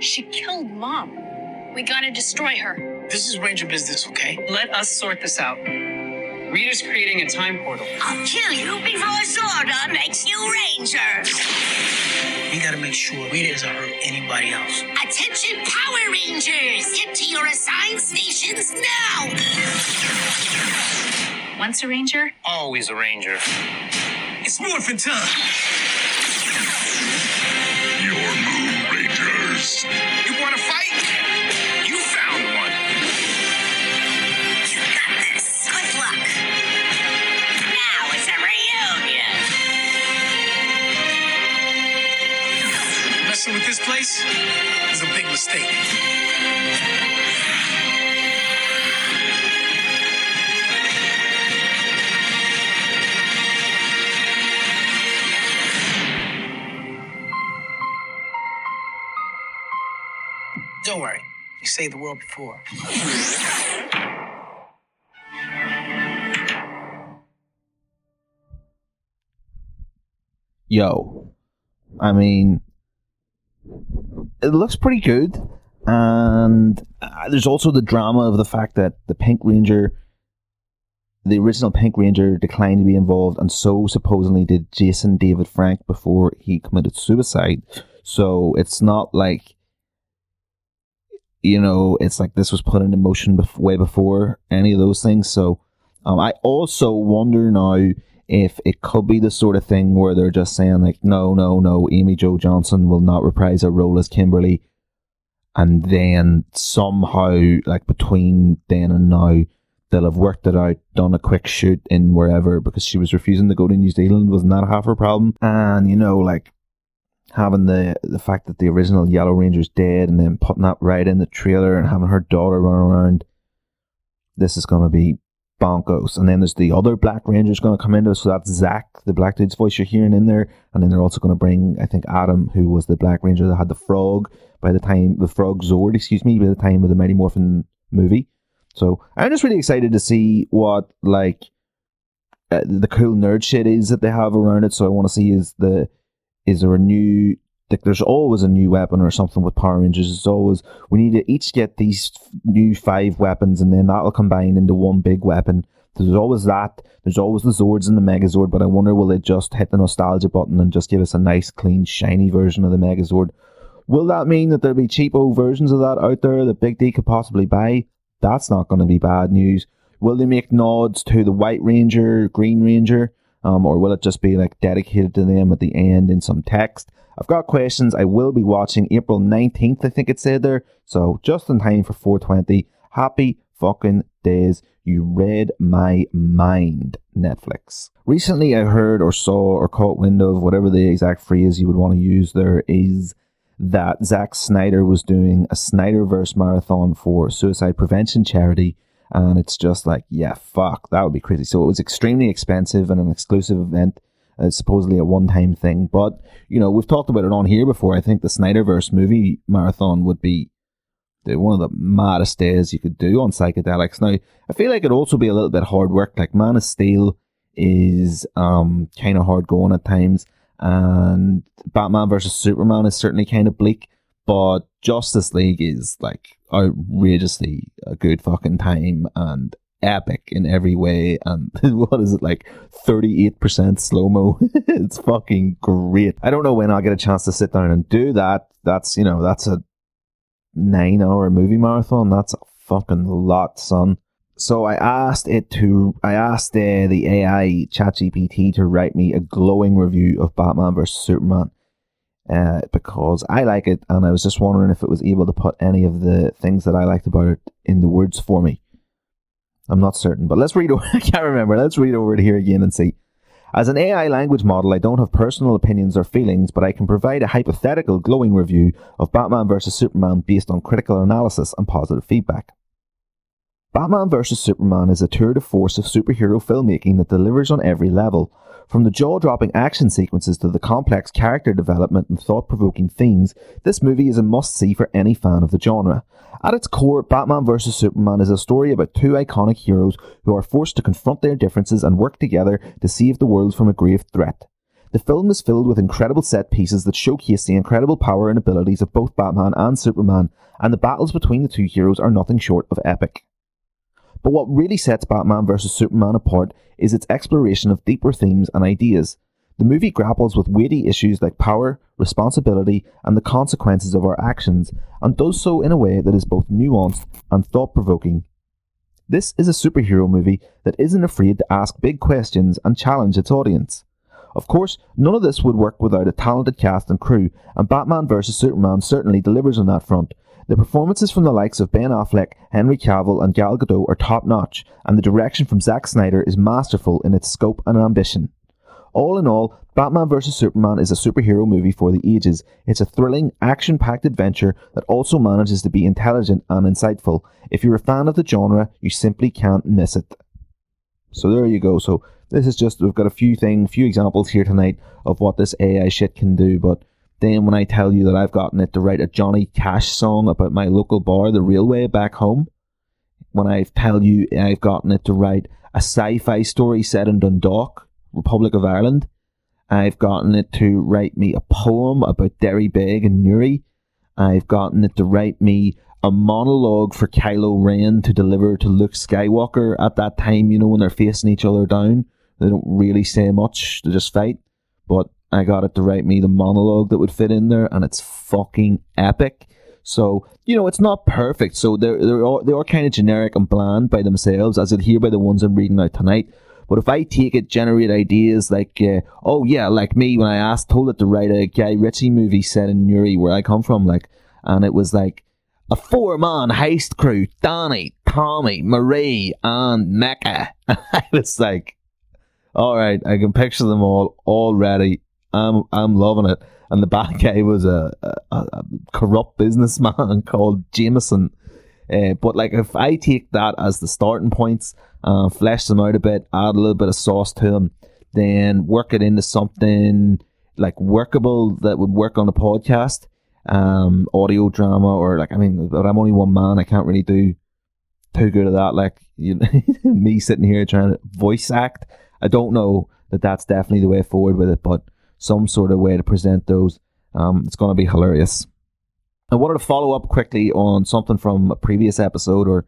S8: She killed Mom. We gotta destroy her.
S6: This is Ranger business, okay?
S3: Let us sort this out. Rita's creating a time portal.
S7: I'll kill you before Zordon makes you Ranger.
S6: We gotta make sure Rita doesn't hurt anybody else.
S7: Attention, Power Rangers! Get to your assigned stations now!
S8: Once a ranger,
S6: Always a Ranger. It's morphin' time! With this place is a big mistake. Don't worry. You saved the world before.
S2: Yo. I mean, it looks pretty good. And uh, there's also the drama of the fact that the Pink Ranger, the original Pink Ranger, declined to be involved, and so supposedly did Jason David Frank before he committed suicide. So it's not like, you know, it's like this was put into motion way before any of those things. So um, I also wonder now if it could be the sort of thing where they're just saying like, no, no, no, Amy Jo Johnson will not reprise her role as Kimberly, and then somehow like between then and now they'll have worked it out, done a quick shoot in wherever because she was refusing to go to New Zealand wasn't that half her problem, and you know like having the the fact that the original Yellow Ranger's dead and then putting that right in the trailer and having her daughter run around. This is going to be bonkos. And then there's the other Black Ranger's going to come into it. So that's Zach, the Black dude's voice you're hearing in there. And then they're also going to bring, I think, Adam, who was the Black Ranger that had the frog by the time, the frog Zord, excuse me, by the time of the Mighty Morphin movie. So I'm just really excited to see what, like, uh, the cool nerd shit is that they have around it. So I want to see is the, is there a new like there's always a new weapon or something with Power Rangers. It's always we need to each get these new five weapons, and then that'll combine into one big weapon. There's always that. There's always the Zords and the Megazord, but I wonder will they just hit the nostalgia button and just give us a nice, clean, shiny version of the Megazord? Will that mean that there'll be cheapo versions of that out there that Big D could possibly buy? That's not going to be bad news. Will they make nods to the White Ranger, Green Ranger, um, or will it just be like dedicated to them at the end in some text? I've got questions. I will be watching April 19th, I think it said there. So just in time for 420. Happy fucking days. You read my mind, Netflix. Recently, I heard or saw or caught wind of whatever the exact phrase you would want to use there is that Zack Snyder was doing a Snyderverse marathon for suicide prevention charity. And it's just like, yeah, fuck, that would be crazy. So it was extremely expensive and an exclusive event uh, supposedly a one-time thing. But you know, we've talked about it on here before. I think the Snyderverse movie marathon would be one of the maddest days you could do on psychedelics. Now, I feel like it'd also be a little bit hard work. Like Man of Steel is um kind of hard going at times, and Batman versus Superman is certainly kind of bleak. But Justice League is like outrageously a good fucking time, and epic in every way. And what is it like 38% slow mo? it's fucking great. I don't know when I'll get a chance to sit down and do that. That's, you know, that's a nine hour movie marathon. That's a fucking lot, son. So I asked it to, I asked uh, the AI ChatGPT to write me a glowing review of Batman vs Superman uh, because I like it, and I was just wondering if it was able to put any of the things that I liked about it in the words for me. I'm not certain, but let's read over. I can't remember. Let's read over it here again and see. As an AI language model, I don't have personal opinions or feelings, but I can provide a hypothetical glowing review of Batman vs Superman based on critical analysis and positive feedback. Batman vs Superman is a tour de force of superhero filmmaking that delivers on every level. From the jaw dropping action sequences to the complex character development and thought provoking themes, this movie is a must see for any fan of the genre. At its core, Batman vs Superman is a story about two iconic heroes who are forced to confront their differences and work together to save the world from a grave threat. The film is filled with incredible set pieces that showcase the incredible power and abilities of both Batman and Superman, and the battles between the two heroes are nothing short of epic. But what really sets Batman vs. Superman apart is its exploration of deeper themes and ideas. The movie grapples with weighty issues like power, responsibility, and the consequences of our actions, and does so in a way that is both nuanced and thought provoking. This is a superhero movie that isn't afraid to ask big questions and challenge its audience. Of course, none of this would work without a talented cast and crew, and Batman vs. Superman certainly delivers on that front, the performances from the likes of Ben Affleck, Henry Cavill, and Gal Gadot are top notch, and the direction from Zack Snyder is masterful in its scope and ambition. All in all, Batman vs. Superman is a superhero movie for the ages. It's a thrilling, action packed adventure that also manages to be intelligent and insightful. If you're a fan of the genre, you simply can't miss it. So there you go. So this is just, we've got a few things, few examples here tonight of what this AI shit can do, but then when I tell you that I've gotten it to write a Johnny Cash song about my local bar, the Railway, back home, when I tell you I've gotten it to write a sci-fi story set in Dundalk, Republic of Ireland, I've gotten it to write me a poem about Derry Derrybeg and Newry. I've gotten it to write me a monologue for Kylo Ren to deliver to Luke Skywalker at that time, you know, when they're facing each other down. They don't really say much, they just fight. But I got it to write me the monologue that would fit in there, and it's fucking epic. So you know, it's not perfect. So they're they're all, they are kind of generic and bland by themselves, as it here by the ones I'm reading out tonight. But if I take it, generate ideas like, uh, oh yeah, like me when I asked, told it to write a Guy Ritchie movie set in Newry, where I come from, like, and it was like a four-man heist crew: Danny, Tommy, Marie, and Mecca. I was like, all right, I can picture them all already I'm I'm loving it. And the bad guy was a, a, a corrupt businessman called Jameson. Uh, but like if I take that as the starting points, uh, flesh them out a bit, add a little bit of sauce to them, then work it into something like workable that would work on a podcast, um, audio drama, or like I mean, but I'm only one man, I can't really do too good at that. Like you, me sitting here trying to voice act, I don't know that that's definitely the way forward with it, but some sort of way to present those. Um, it's going to be hilarious. I wanted to follow up quickly on something from a previous episode, or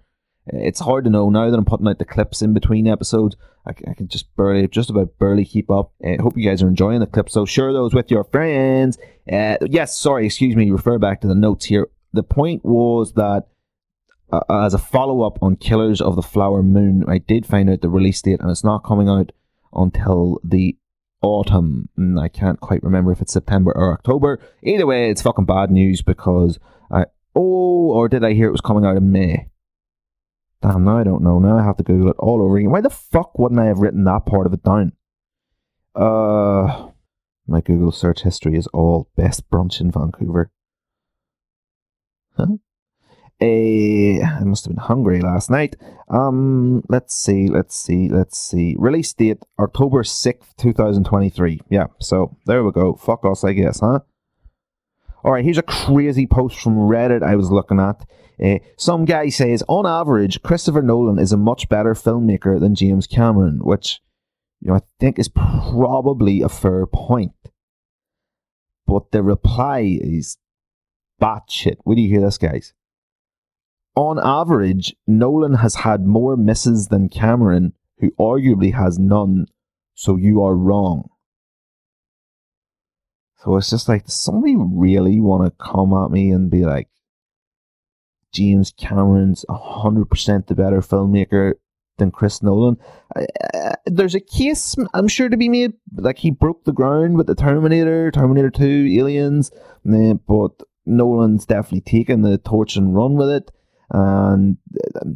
S2: uh, it's hard to know now that I'm putting out the clips in between episodes. I, I can just barely, just about barely keep up. I uh, hope you guys are enjoying the clips. So share those with your friends. Uh, yes, sorry, excuse me. Refer back to the notes here. The point was that uh, as a follow up on Killers of the Flower Moon, I did find out the release date, and it's not coming out until the autumn. I can't quite remember if it's September or October. Either way, it's fucking bad news because I. Oh, or did I hear it was coming out in May? Damn, now I don't know. Now I have to Google it all over again. Why the fuck wouldn't I have written that part of it down? Uh, my Google search history is all best brunch in Vancouver. Huh? A I must have been hungry last night. Um, let's see, let's see, let's see. Release date October sixth, two thousand twenty-three. Yeah, so there we go. Fuck us, I guess, huh? All right, here's a crazy post from Reddit I was looking at. Uh, some guy says, on average, Christopher Nolan is a much better filmmaker than James Cameron, which you know I think is probably a fair point. But the reply is batshit. Where do you hear this, guys? On average, Nolan has had more misses than Cameron, who arguably has none, so you are wrong. So it's just like, does somebody really want to come at me and be like, James Cameron's 100% the better filmmaker than Chris Nolan. Uh, there's a case, I'm sure, to be made. Like, he broke the ground with the Terminator, Terminator 2, Aliens, but Nolan's definitely taken the torch and run with it uh,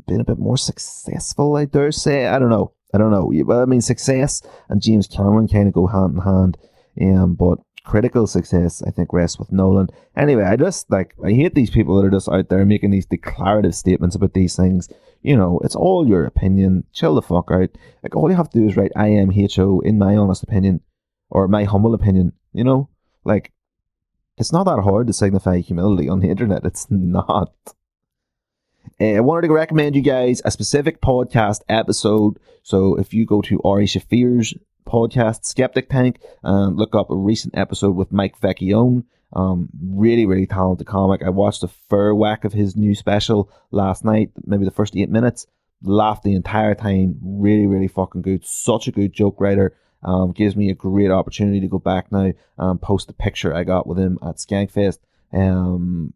S2: been a bit more successful, I dare say. I don't know. I don't know. But I mean, success and James Cameron kind of go hand in hand. Um, but critical success, I think, rests with Nolan. Anyway, I just like I hate these people that are just out there making these declarative statements about these things. You know, it's all your opinion. Chill the fuck out. Like all you have to do is write I am HO in my honest opinion or my humble opinion. You know, like it's not that hard to signify humility on the internet. It's not. I wanted to recommend you guys a specific podcast episode. So if you go to Ari Shaffir's podcast, Skeptic Tank, and look up a recent episode with Mike Vecchione. Um, really, really talented comic. I watched a fur whack of his new special last night, maybe the first eight minutes. Laughed the entire time. Really, really fucking good. Such a good joke writer. Um, gives me a great opportunity to go back now and post the picture I got with him at Skankfest. Um,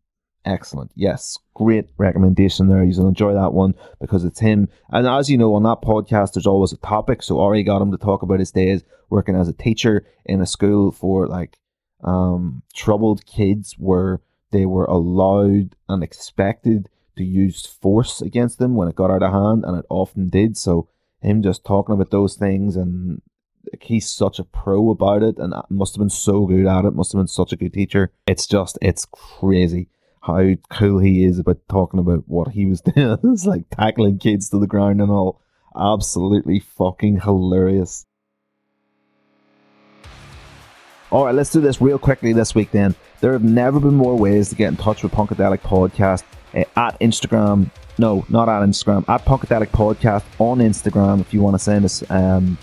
S2: excellent. Yes, great recommendation there. You'll enjoy that one because it's him. And as you know, on that podcast, there's always a topic. So Ari got him to talk about his days working as a teacher in a school for like um, troubled kids where they were allowed and expected to use force against them when it got out of hand, and it often did. So him just talking about those things and he's such a pro about it and must have been so good at it must have been such a good teacher it's just it's crazy how cool he is about talking about what he was doing. it's like tackling kids to the ground and all. Absolutely fucking hilarious. Alright, let's do this real quickly this week then. There have never been more ways to get in touch with Punkadelic Podcast uh, at Instagram. No, not at Instagram. At Punkadelic Podcast on Instagram if you want to send us um,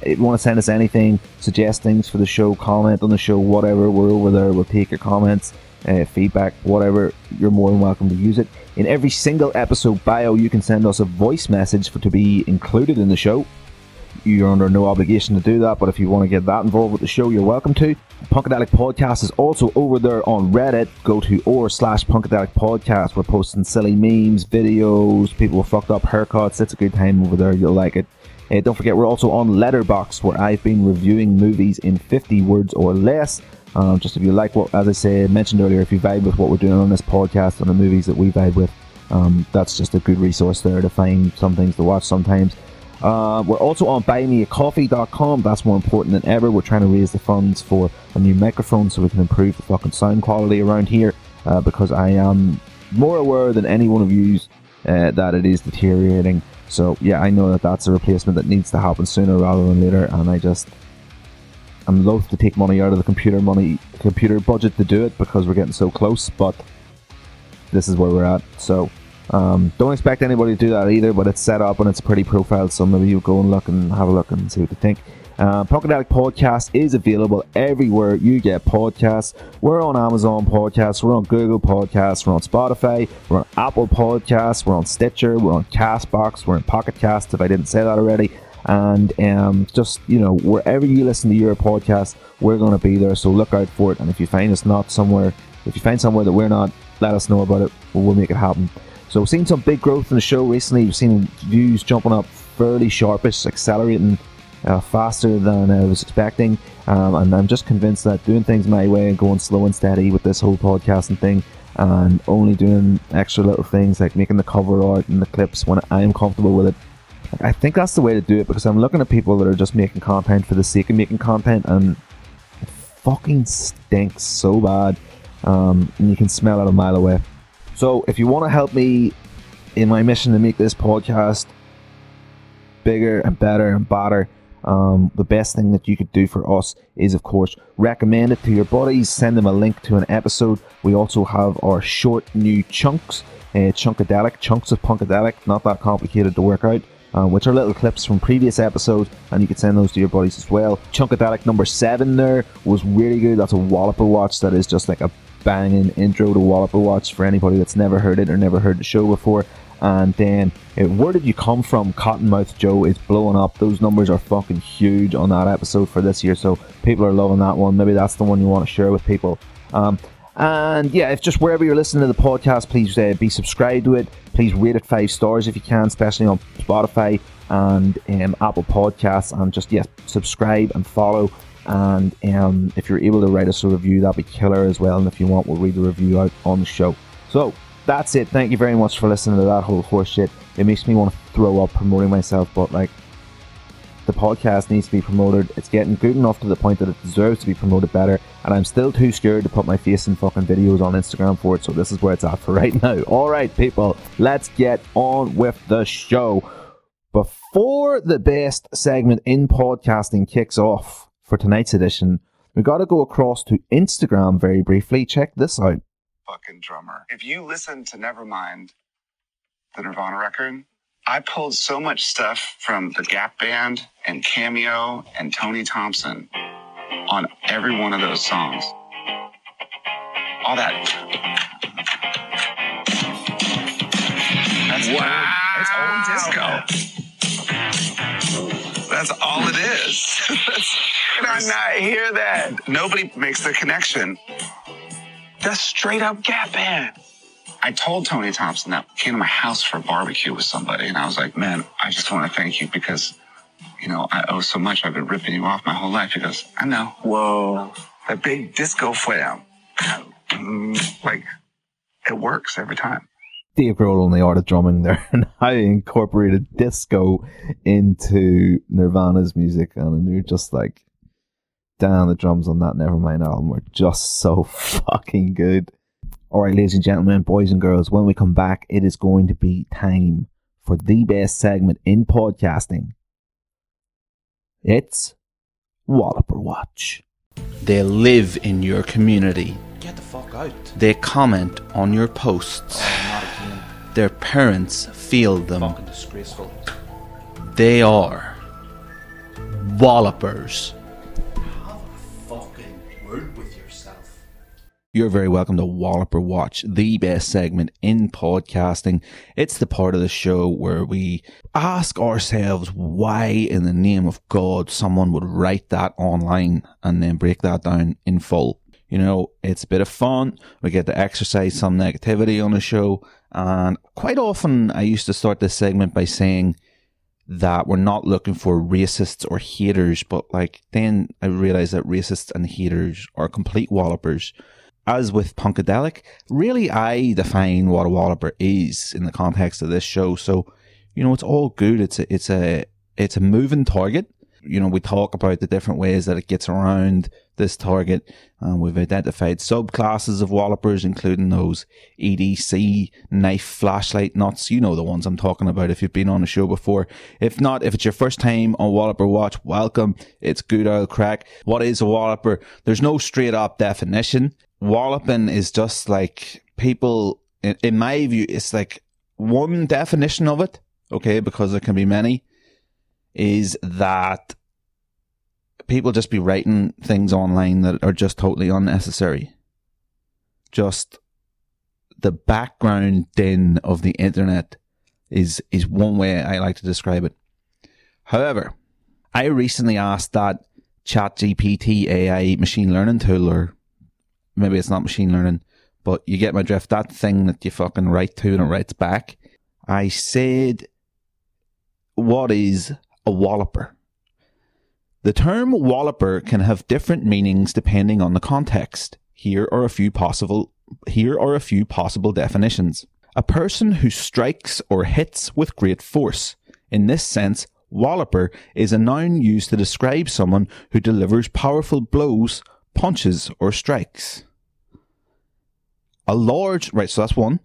S2: if you want to send us anything, suggest things for the show, comment on the show, whatever, we're over there. We'll take your comments uh, feedback, whatever, you're more than welcome to use it. In every single episode bio, you can send us a voice message for to be included in the show. You're under no obligation to do that, but if you want to get that involved with the show, you're welcome to. Punkadelic Podcast is also over there on Reddit. Go to or slash Punkadelic Podcast. We're posting silly memes, videos, people with fucked up haircuts. It's a good time over there. You'll like it. Uh, don't forget, we're also on Letterboxd, where I've been reviewing movies in 50 words or less. Um, just if you like what, as I said, mentioned earlier, if you vibe with what we're doing on this podcast and the movies that we vibe with, um, that's just a good resource there to find some things to watch sometimes. Uh, we're also on buymeacoffee.com. That's more important than ever. We're trying to raise the funds for a new microphone so we can improve the fucking sound quality around here uh, because I am more aware than any one of you uh, that it is deteriorating. So, yeah, I know that that's a replacement that needs to happen sooner rather than later, and I just I'm loath to take money out of the computer money computer budget to do it because we're getting so close, but this is where we're at. So um, don't expect anybody to do that either, but it's set up and it's pretty profiled, so maybe you go and look and have a look and see what you think. Uh, Punkadelic Podcast is available everywhere you get podcasts. We're on Amazon Podcasts, we're on Google Podcasts, we're on Spotify, we're on Apple Podcasts, we're on Stitcher, we're on Castbox, we're in Pocket Cast if I didn't say that already and um, just you know wherever you listen to your podcast we're going to be there. So look out for it. And if you find us not somewhere if you find somewhere that we're not let us know about it. We'll make it happen. So we've seen some big growth in the show recently. We've seen views jumping up fairly sharpish accelerating uh, faster than I was expecting. Um, and I'm just convinced that doing things my way and going slow and steady with this whole podcasting thing and only doing extra little things like making the cover art and the clips when I'm comfortable with it I think that's the way to do it because I'm looking at people that are just making content for the sake of making content and it fucking stinks so bad. Um, and you can smell it a mile away. So if you want to help me in my mission to make this podcast bigger and better and better, um, the best thing that you could do for us is, of course, recommend it to your buddies. Send them a link to an episode. We also have our short new chunks, uh, chunkadelic, chunks of punkadelic. Not that complicated to work out uh, which are little clips from previous episodes, and you can send those to your buddies as well. Chunkadelic number seven there was really good. That's a Walloper watch that is just like a banging intro to Walloper watch for anybody that's never heard it or never heard the show before. And then, uh, where did you come from? Cottonmouth Joe is blowing up. Those numbers are fucking huge on that episode for this year, so people are loving that one. Maybe that's the one you want to share with people. Um,
S9: And yeah, if just wherever you're listening to the podcast, please uh, be subscribed to it. Please rate it five stars if you can, especially on Spotify and um, Apple Podcasts. And just yes, subscribe and follow. And um, if you're able to write us a review, that'd be killer as well. And if you want, we'll read the review out on the show. So that's it. Thank you very much for listening to that whole horse shit. It makes me want to throw up promoting myself, but like the podcast needs to be promoted. It's getting good enough to the point that it deserves to be promoted better, and I'm still too scared to put my face in fucking videos on Instagram for it, so this is where it's at for right now. Alright, people, let's get on with the show. Before the best segment in podcasting kicks off for tonight's edition, we got to go across to Instagram very briefly. Check this out.
S10: fucking drummer. If you listen to Nevermind, the Nirvana record, I pulled so much stuff from the Gap Band and Cameo and Tony Thompson on every one of those songs. All that. That's wow. It's old disco. That's all it is. Can I not hear that? Nobody makes the connection. That's straight up Gap Band. I told Tony Thompson that came to my house for a barbecue with somebody, and I was like, "Man, I just want to thank you because, you know, I owe so much. I've been ripping you off my whole life." He goes, "I know. Whoa, that big disco flam, Mm, like, it works every time."
S9: Dave Grohl on the art of drumming there, and I incorporated disco into Nirvana's music, and you're just like, damn, the drums on that Nevermind album were just so fucking good. All right, ladies and gentlemen, boys and girls, when we come back, it is going to be time for the best segment in podcasting. It's Walloper Watch.
S2: They live in your community.
S11: Get the fuck out.
S2: They comment on your posts.
S11: Oh.
S2: Their parents feel them.
S11: Fucking disgraceful.
S2: They are wallopers. You're very welcome to Walloper Watch, the best segment in podcasting. It's the part of the show where we ask ourselves why, in the name of God, someone would write that online and then break that down in full. You know, it's a bit of fun. We get to exercise some negativity on the show. And quite often, I used to start this segment by saying, that we're not looking for racists or haters, but like then I realized that racists and haters are complete wallopers. As with Punkadelic, really I define what a walloper is in the context of this show. So, you know, it's all good. It's a it's a it's a moving target. You know, we talk about the different ways that it gets around this target, and we've identified subclasses of wallopers, including those EDC knife flashlight nuts. You know the ones I'm talking about if you've been on the show before. If not, if it's your first time on Walloper Watch, welcome. It's good old crack. What is a walloper? There's no straight up definition. Walloping is just like people, in, in my view, it's like one definition of it, okay, because there can be many, is that people just be writing things online that are just totally unnecessary. Just the background din of the internet is is one way I like to describe it. However, I recently asked that ChatGPT AI machine learning tool, or maybe it's not machine learning, but you get my drift. That thing that you fucking write to and it writes back. I said, "What is a walloper?" The term walloper can have different meanings depending on the context. Here are a few possible here are a few possible definitions. A person who strikes or hits with great force. In this sense, walloper is a noun used to describe someone who delivers powerful blows, punches, or strikes. A large, right, so that's one.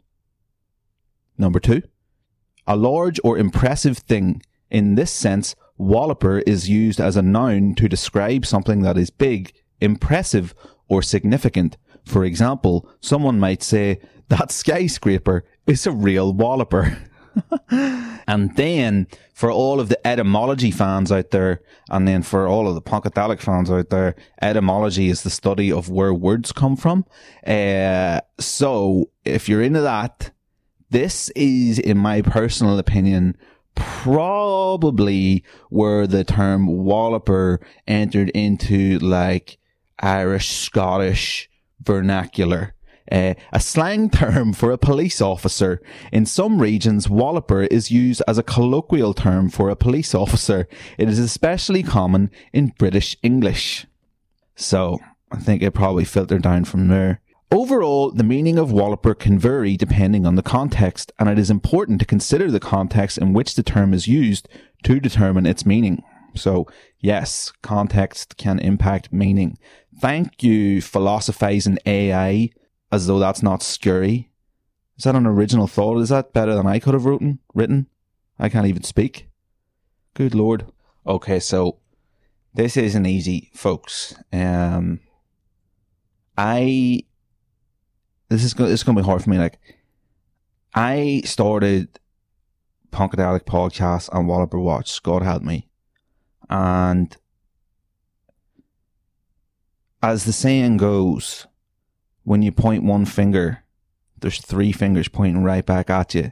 S2: Number two, a large or impressive thing. In this sense, walloper is used as a noun to describe something that is big, impressive, or significant. For example, someone might say, that skyscraper is a real walloper. and then for all of the etymology fans out there, and then for all of the Punkadelic fans out there, etymology is the study of where words come from. Uh, so if you're into that, this is, in my personal opinion, probably where the term walloper entered into like Irish, Scottish vernacular. Uh, a slang term for a police officer. In some regions, walloper is used as a colloquial term for a police officer. It is especially common in British English. So, I think it probably filtered down from there. Overall, the meaning of walloper can vary depending on the context, and it is important to consider the context in which the term is used to determine its meaning. So, yes, context can impact meaning. Thank you, philosophizing AI, as though that's not scary. Is that an original thought? Is that better than I could have written? Written? I can't even speak. Good lord. Okay, so this isn't easy, folks. Um, I this is this is gonna be hard for me. Like, I started Punkadelic podcast on Walloper Watch. God help me, and as the saying goes, when you point one finger, there's three fingers pointing right back at you.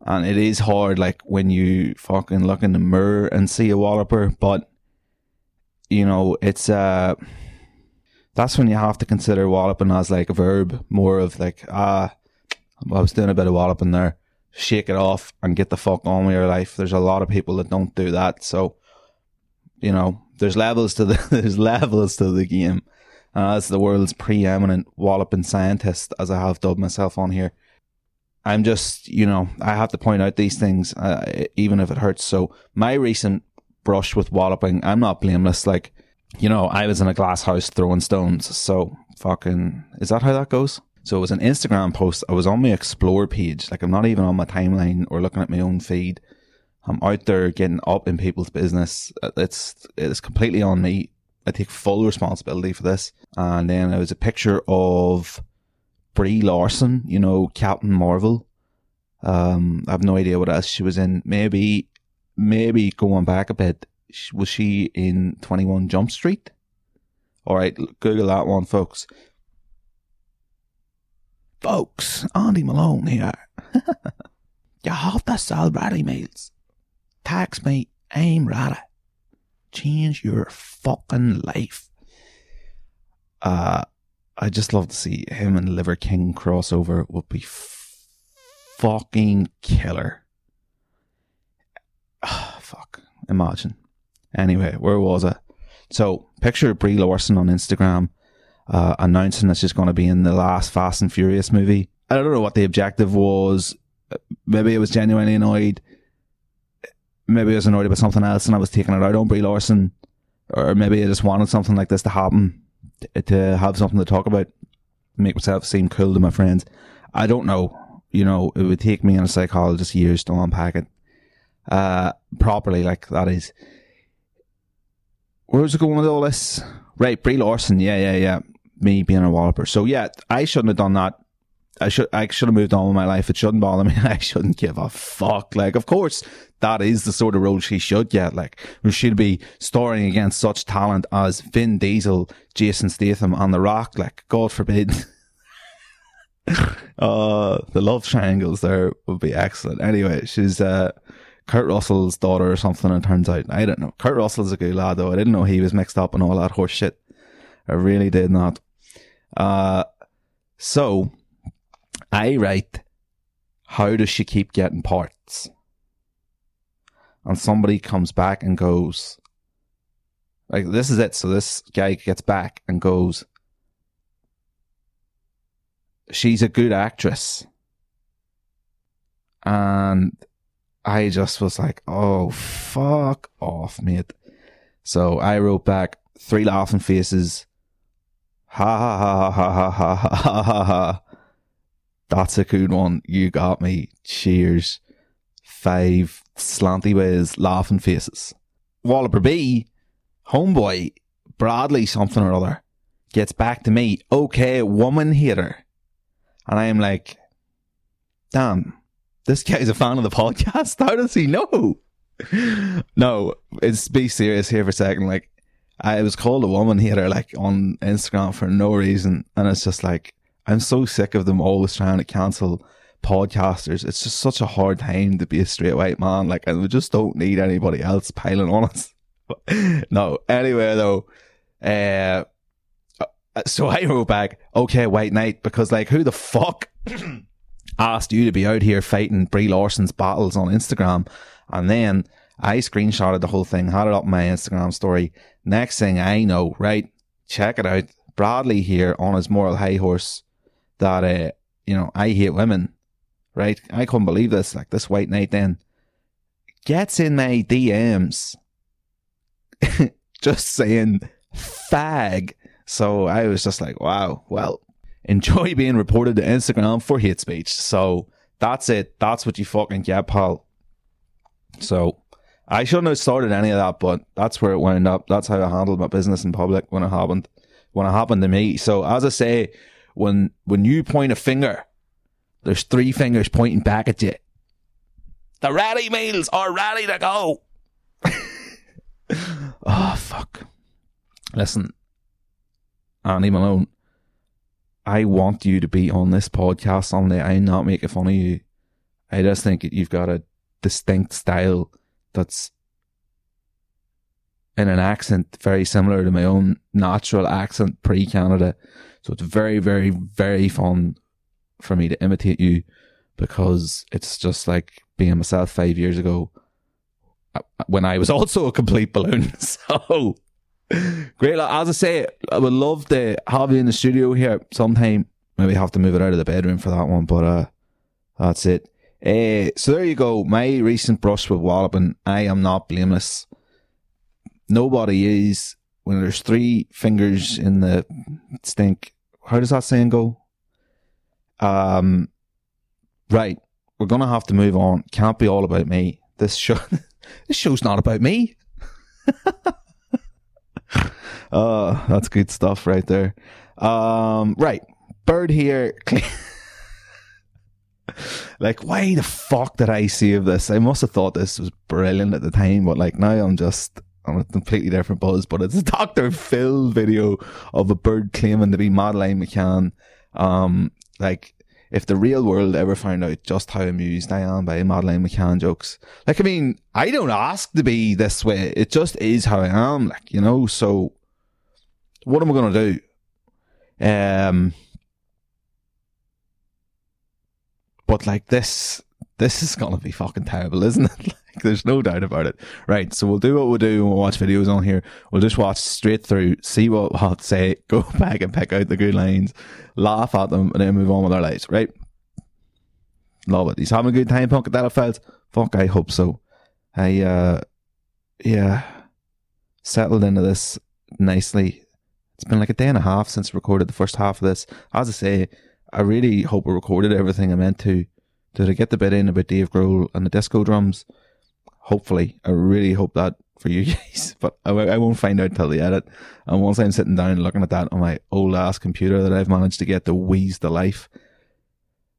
S2: And it is hard, like when you fucking look in the mirror and see a walloper, but you know, it's uh that's when you have to consider walloping as like a verb, more of like, ah, I was doing a bit of walloping there. Shake it off and get the fuck on with your life. There's a lot of people that don't do that. So, you know, there's levels to the, there's levels to the game. And as the world's preeminent walloping scientist, as I have dubbed myself on here, I'm just, you know, I have to point out these things, uh, even if it hurts. So my recent brush with walloping, I'm not blameless. Like, you know, I was in a glass house throwing stones. So fucking, is that how that goes? So it was an Instagram post. I was on my explore page. Like I'm not even on my timeline or looking at my own feed. I'm out there getting up in people's business. It's, it's completely on me. I take full responsibility for this. And then it was a picture of Brie Larson, you know, Captain Marvel. Um, I have no idea what else she was in. Maybe, maybe going back a bit, was she in 21 Jump Street? All right, Google that one, folks. Folks, Andy Malone here. you have to sell ready meals. Tax me, aim ready. Change your fucking life. Uh, I just love to see him and Liver King crossover would be f- fucking killer. Oh, fuck. Imagine. Anyway, where was I? So, picture Brie Larson on Instagram uh, announcing that she's going to be in the last Fast and Furious movie. I don't know what the objective was. Maybe it was genuinely annoyed. Maybe I was annoyed about something else and I was taking it out on Brie Larson. Or maybe I just wanted something like this to happen to have something to talk about, make myself seem cool to my friends. I don't know. You know, it would take me and a psychologist years to unpack it uh, properly, like that is. Where's it going with all this? Right, Brie Larson. Yeah, yeah, yeah. Me being a walloper. So yeah, I shouldn't have done that. I should I should have moved on with my life. It shouldn't bother me. I shouldn't give a fuck. Like, of course, that is the sort of role she should get. Like, she'd be starring against such talent as Vin Diesel, Jason Statham, and The Rock. Like, God forbid. uh, the love triangles there would be excellent. Anyway, she's uh, Kurt Russell's daughter or something. It turns out I don't know. Kurt Russell's a good lad though. I didn't know he was mixed up in all that horse shit. I really did not. Uh, so I write, how does she keep getting parts? And somebody comes back and goes, like, this is it. So this guy gets back and goes, she's a good actress. And I just was like, oh, fuck off, mate. So I wrote back three laughing faces. Ha ha ha ha ha ha ha ha ha. That's a good one. You got me. Cheers. Five slanty ways, laughing faces. Walloper B, homeboy, Bradley something or other, gets back to me. Okay, woman hater. And I am like, damn, this guy's a fan of the podcast. How does he know? no, it's be serious here for a second. Like, I was called a woman hater, like on Instagram for no reason. And it's just like, I'm so sick of them always trying to cancel podcasters. It's just such a hard time to be a straight white man. Like, and we just don't need anybody else piling on us. no, anyway, though, uh, so I wrote back, okay, White Knight, because like, who the fuck asked you to be out here fighting Brie Larson's battles on Instagram? And then I screenshotted the whole thing, had it up my Instagram story. Next thing I know, right? Check it out. Bradley here on his moral high horse that, uh, you know, I hate women, right? I couldn't believe this. Like this White Knight then gets in my DMs just saying fag. So I was just like, wow, well, enjoy being reported to Instagram for hate speech. So that's it. That's what you fucking get, pal. So I shouldn't have started any of that, but that's where it wound up. That's how I handled my business in public when it happened. When it happened to me. So as I say, when when you point a finger, there's three fingers pointing back at you. The rally meals are ready to go. oh fuck. Listen, Annie Malone, I want you to be on this podcast someday. I'm not making fun of you. I just think you've got a distinct style that's in an accent very similar to my own natural accent pre Canada. So it's very, very, very fun for me to imitate you because it's just like being myself five years ago uh, when I was also a complete balloon. So great. As I say, I would love to have you in the studio here sometime. Maybe have to move it out of the bedroom for that one, but uh, that's it. Uh, so there you go. My recent brush with walloping. I am not blameless. Nobody is. When there's three fingers in the stink. How does that saying go? Um, right. We're gonna have to move on. Can't be all about me. This show, this show's not about me. Oh, that's good stuff right there. Um, right. Bird here. like, why the fuck did I save this? I must have thought this was brilliant at the time, but like now I'm just on a completely different buzz. But it's a Dr. Phil video of a bird claiming to be Madeleine McCann. Um, like, if the real world ever found out just how amused I am by Madeleine McCann jokes, like, I mean, I don't ask to be this way. It just is how I am, like, you know, so what am I going to do? Um, but like this, this is going to be fucking terrible, isn't it? there's no doubt about it. Right. So we'll do what we'll do when we watch videos on here. We'll just watch straight through, see what I'll say, go back and pick out the good lines, laugh at them, and then move on with our lives. Right. Love it. He's having a good time, Punk that felt. Fuck, I hope so. I, uh, yeah, settled into this nicely it's been like a day and a half since I recorded the first half of this. As I say, I really hope I recorded everything I meant to. Did I get the bit in about Dave Grohl and the disco drums? Hopefully. I really hope that for you guys, but I, I won't find out till the edit. And once I'm sitting down looking at that on my old ass computer that I've managed to get to wheeze the life,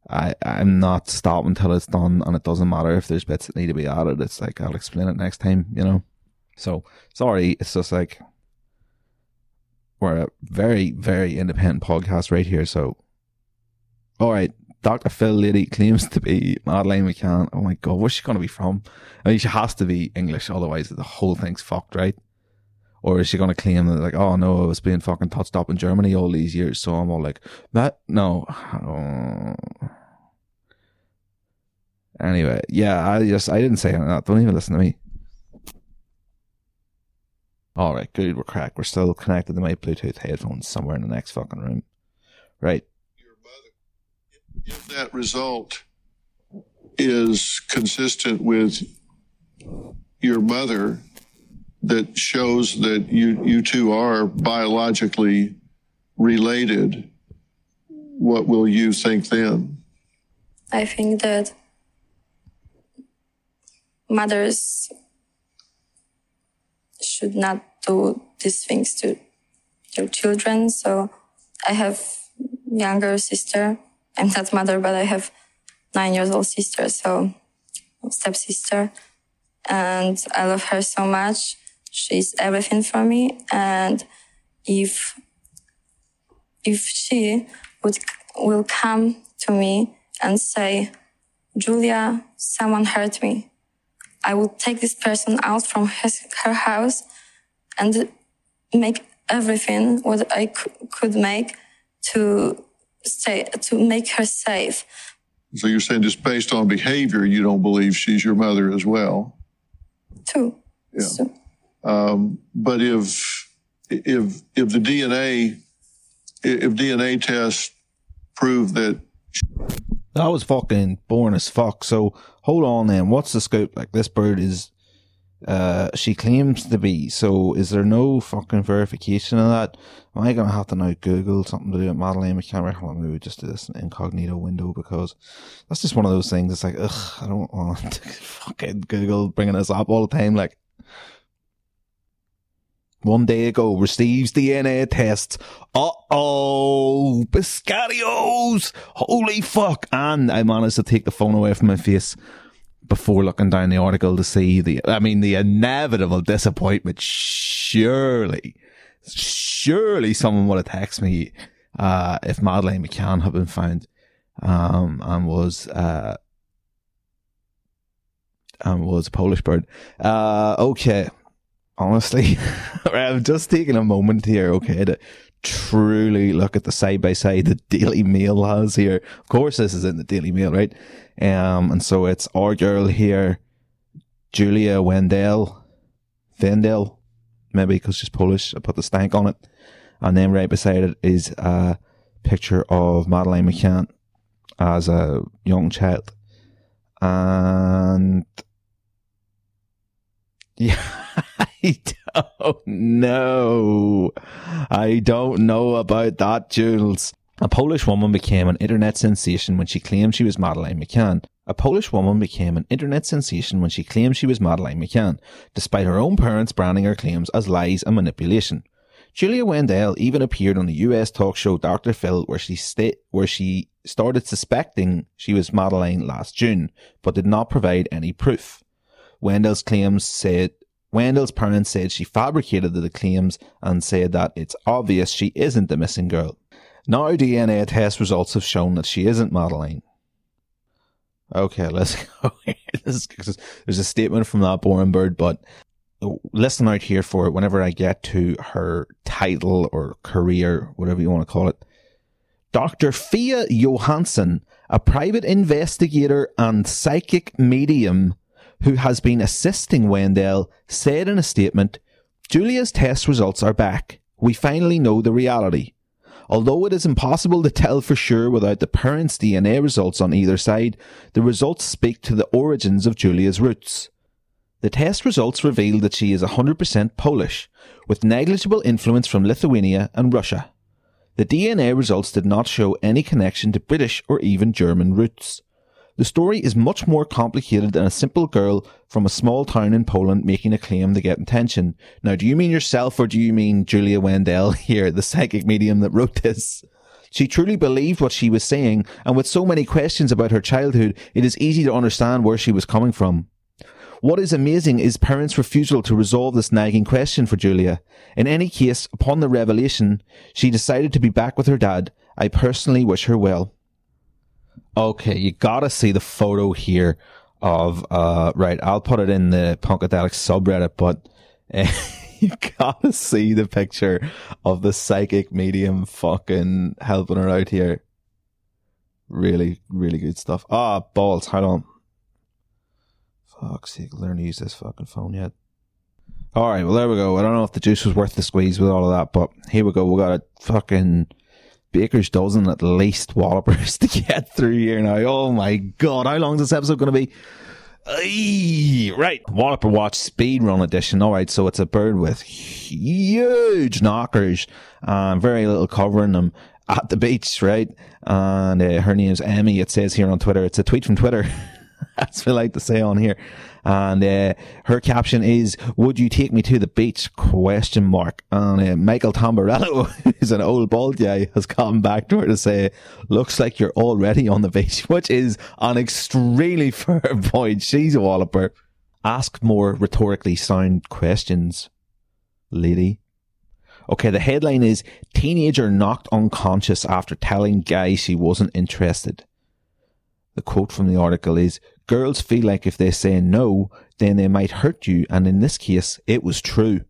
S2: I, I'm not stopping until it's done and it doesn't matter if there's bits that need to be added. It's like, I'll explain it next time, you know? So, sorry. It's just like, we're a very, very independent podcast right here. So, all right, Dr. Phil Lady claims to be Madeleine McCann. Oh my God, where's she going to be from? I mean, she has to be English, otherwise the whole thing's fucked, right? Or is she going to claim that, like, oh no, I was being fucking touched up in Germany all these years, so I'm all like, that, no. Oh. Anyway, yeah, I just, I didn't say that. Don't even listen to me. All right, good. We're cracked. We're still connected to my Bluetooth headphones somewhere in the next fucking room. Right.
S12: If that result is consistent with your mother, that shows that you you two are biologically related. What will you think then?
S13: I think that mothers should not do these things to their children. So I have younger sister. I'm not mother, but I have nine years old sister. So stepsister. And I love her so much. She's everything for me. And if, if she would, will come to me and say, Julia, someone hurt me. I would take this person out from his, her house and make everything what I could make to stay to make her safe.
S12: So you're saying just based on behavior, you don't believe she's your mother as well?
S13: Too.
S12: Yeah.
S13: So,
S12: Um, but if if if the DNA if DNA tests prove that
S2: That was fucking boring as fuck. So hold on then. What's the scope? Like this bird is uh she claims to be. So is there no fucking verification of that? Am I gonna have to now Google something to do with Madeleine McCann? Hold on, maybe we just do this in incognito window because that's just one of those things. It's like, ugh, I don't want to fucking Google bringing this up all the time. Like, one day ago receives DNA tests. Uh oh, Biscarios! Holy fuck! And I managed to take the phone away from my face before looking down the article to see the, I mean, the inevitable disappointment. Surely, surely someone would have texted me, uh, if Madeleine McCann had been found, um, and was, uh, and was a Polish bird. Uh, okay honestly, I'm just taking a moment here, okay, to truly look at the side by side the Daily Mail has here. Of course, this is in the Daily Mail, right? Um, and so it's our girl here, Julia Wendell, Vendel, maybe because she's Polish. I put the stank on it, and then right beside it is a picture of Madeleine McCann as a young child, and yeah. Oh, don't know. I don't know about that, Jules. A Polish woman became an internet sensation when she claimed she was Madeleine McCann. A Polish woman became an internet sensation when she claimed she was Madeleine McCann, despite her own parents branding her claims as lies and manipulation. Julia Wendell even appeared on the US talk show Dr. Phil where she sta- where she started suspecting she was Madeleine last June, but did not provide any proof. Wendell's claims said Wendell's parents said she fabricated the claims and said that it's obvious she isn't the missing girl. Now DNA test results have shown that she isn't Madeleine. Okay, let's go. There's a statement from that boring bird, but listen out here for it whenever I get to her title or career, whatever you want to call it. Dr. Fia Johansson, a private investigator and psychic medium who has been assisting Wendell, said in a statement, Julia's test results are back. We finally know the reality. Although it is impossible to tell for sure without the parents' DNA results on either side, the results speak to the origins of Julia's roots. The test results reveal that she is 100% Polish, with negligible influence from Lithuania and Russia. The DNA results did not show any connection to British or even German roots. The story is much more complicated than a simple girl from a small town in Poland making a claim to get attention. Now, do you mean yourself or do you mean Julia Wendell here, the psychic medium that wrote this? She truly believed what she was saying, and with so many questions about her childhood, it is easy to understand where she was coming from. What is amazing is parents' refusal to resolve this nagging question for Julia. In any case, upon the revelation, she decided to be back with her dad. I personally wish her well. Okay, you gotta see the photo here of, uh, right, I'll put it in the Punkadelic subreddit, but uh, you gotta see the picture of the psychic medium fucking helping her out here. Really, really good stuff. Ah, balls, hold on. Fuck's sake, learn to use this fucking phone yet. Alright, well there we go. I don't know if the juice was worth the squeeze with all of that, but here we go. We got a fucking baker's dozen at least wallopers to get through here now. Oh my god, how long is this episode going to be? Right, Walloper Watch Speed Run Edition. All right, so it's a bird with huge knockers and very little covering them at the beach, right? And uh, her name's Emmy. It says here on Twitter. It's a tweet from Twitter. That's what I like to say on here. And uh, her caption is, "Would you take me to the beach?" Question mark. And uh, Michael Tamburello, who's an old bald guy, has come back to her to say, "Looks like you're already on the beach," which is an extremely fair point. She's a walloper. Ask more rhetorically sound questions, lady. Okay, the headline is Teenager knocked unconscious after telling guy she wasn't interested. The quote from the article is Girls feel like if they say no, then they might hurt you, and in this case, it was true.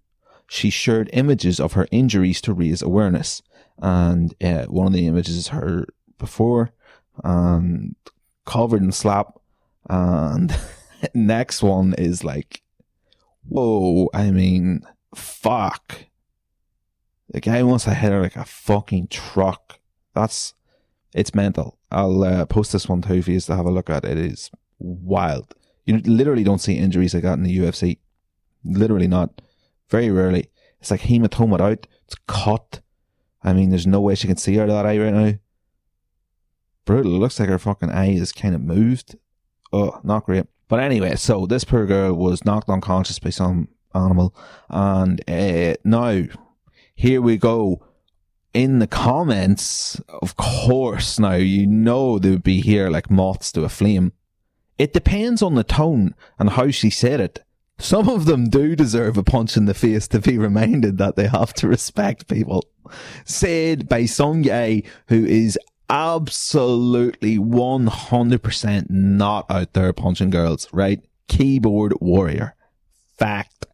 S2: she shared images of her injuries to raise awareness. And uh, one of the images is her before, and covered in slap. And next one is like, whoa, I mean, fuck. The guy wants to hit her like a fucking truck. That's, it's mental. I'll uh, post this one too for you to have a look at. It is wild. You literally don't see injuries like that in the UFC. Literally not. Very rarely. It's like hematoma out. It's cut. I mean, there's no way she can see out of that eye right now. Brutal. It looks like her fucking eye is kind of moved. Oh, not great. But anyway, so this poor girl was knocked unconscious by some animal. And uh, now, here we go. In the comments, of course, now you know they would be here like moths to a flame. It depends on the tone and how she said it. Some of them do deserve a punch in the face to be reminded that they have to respect people. Said by some guy who is absolutely 100% not out there punching girls, right? Keyboard warrior. Fact.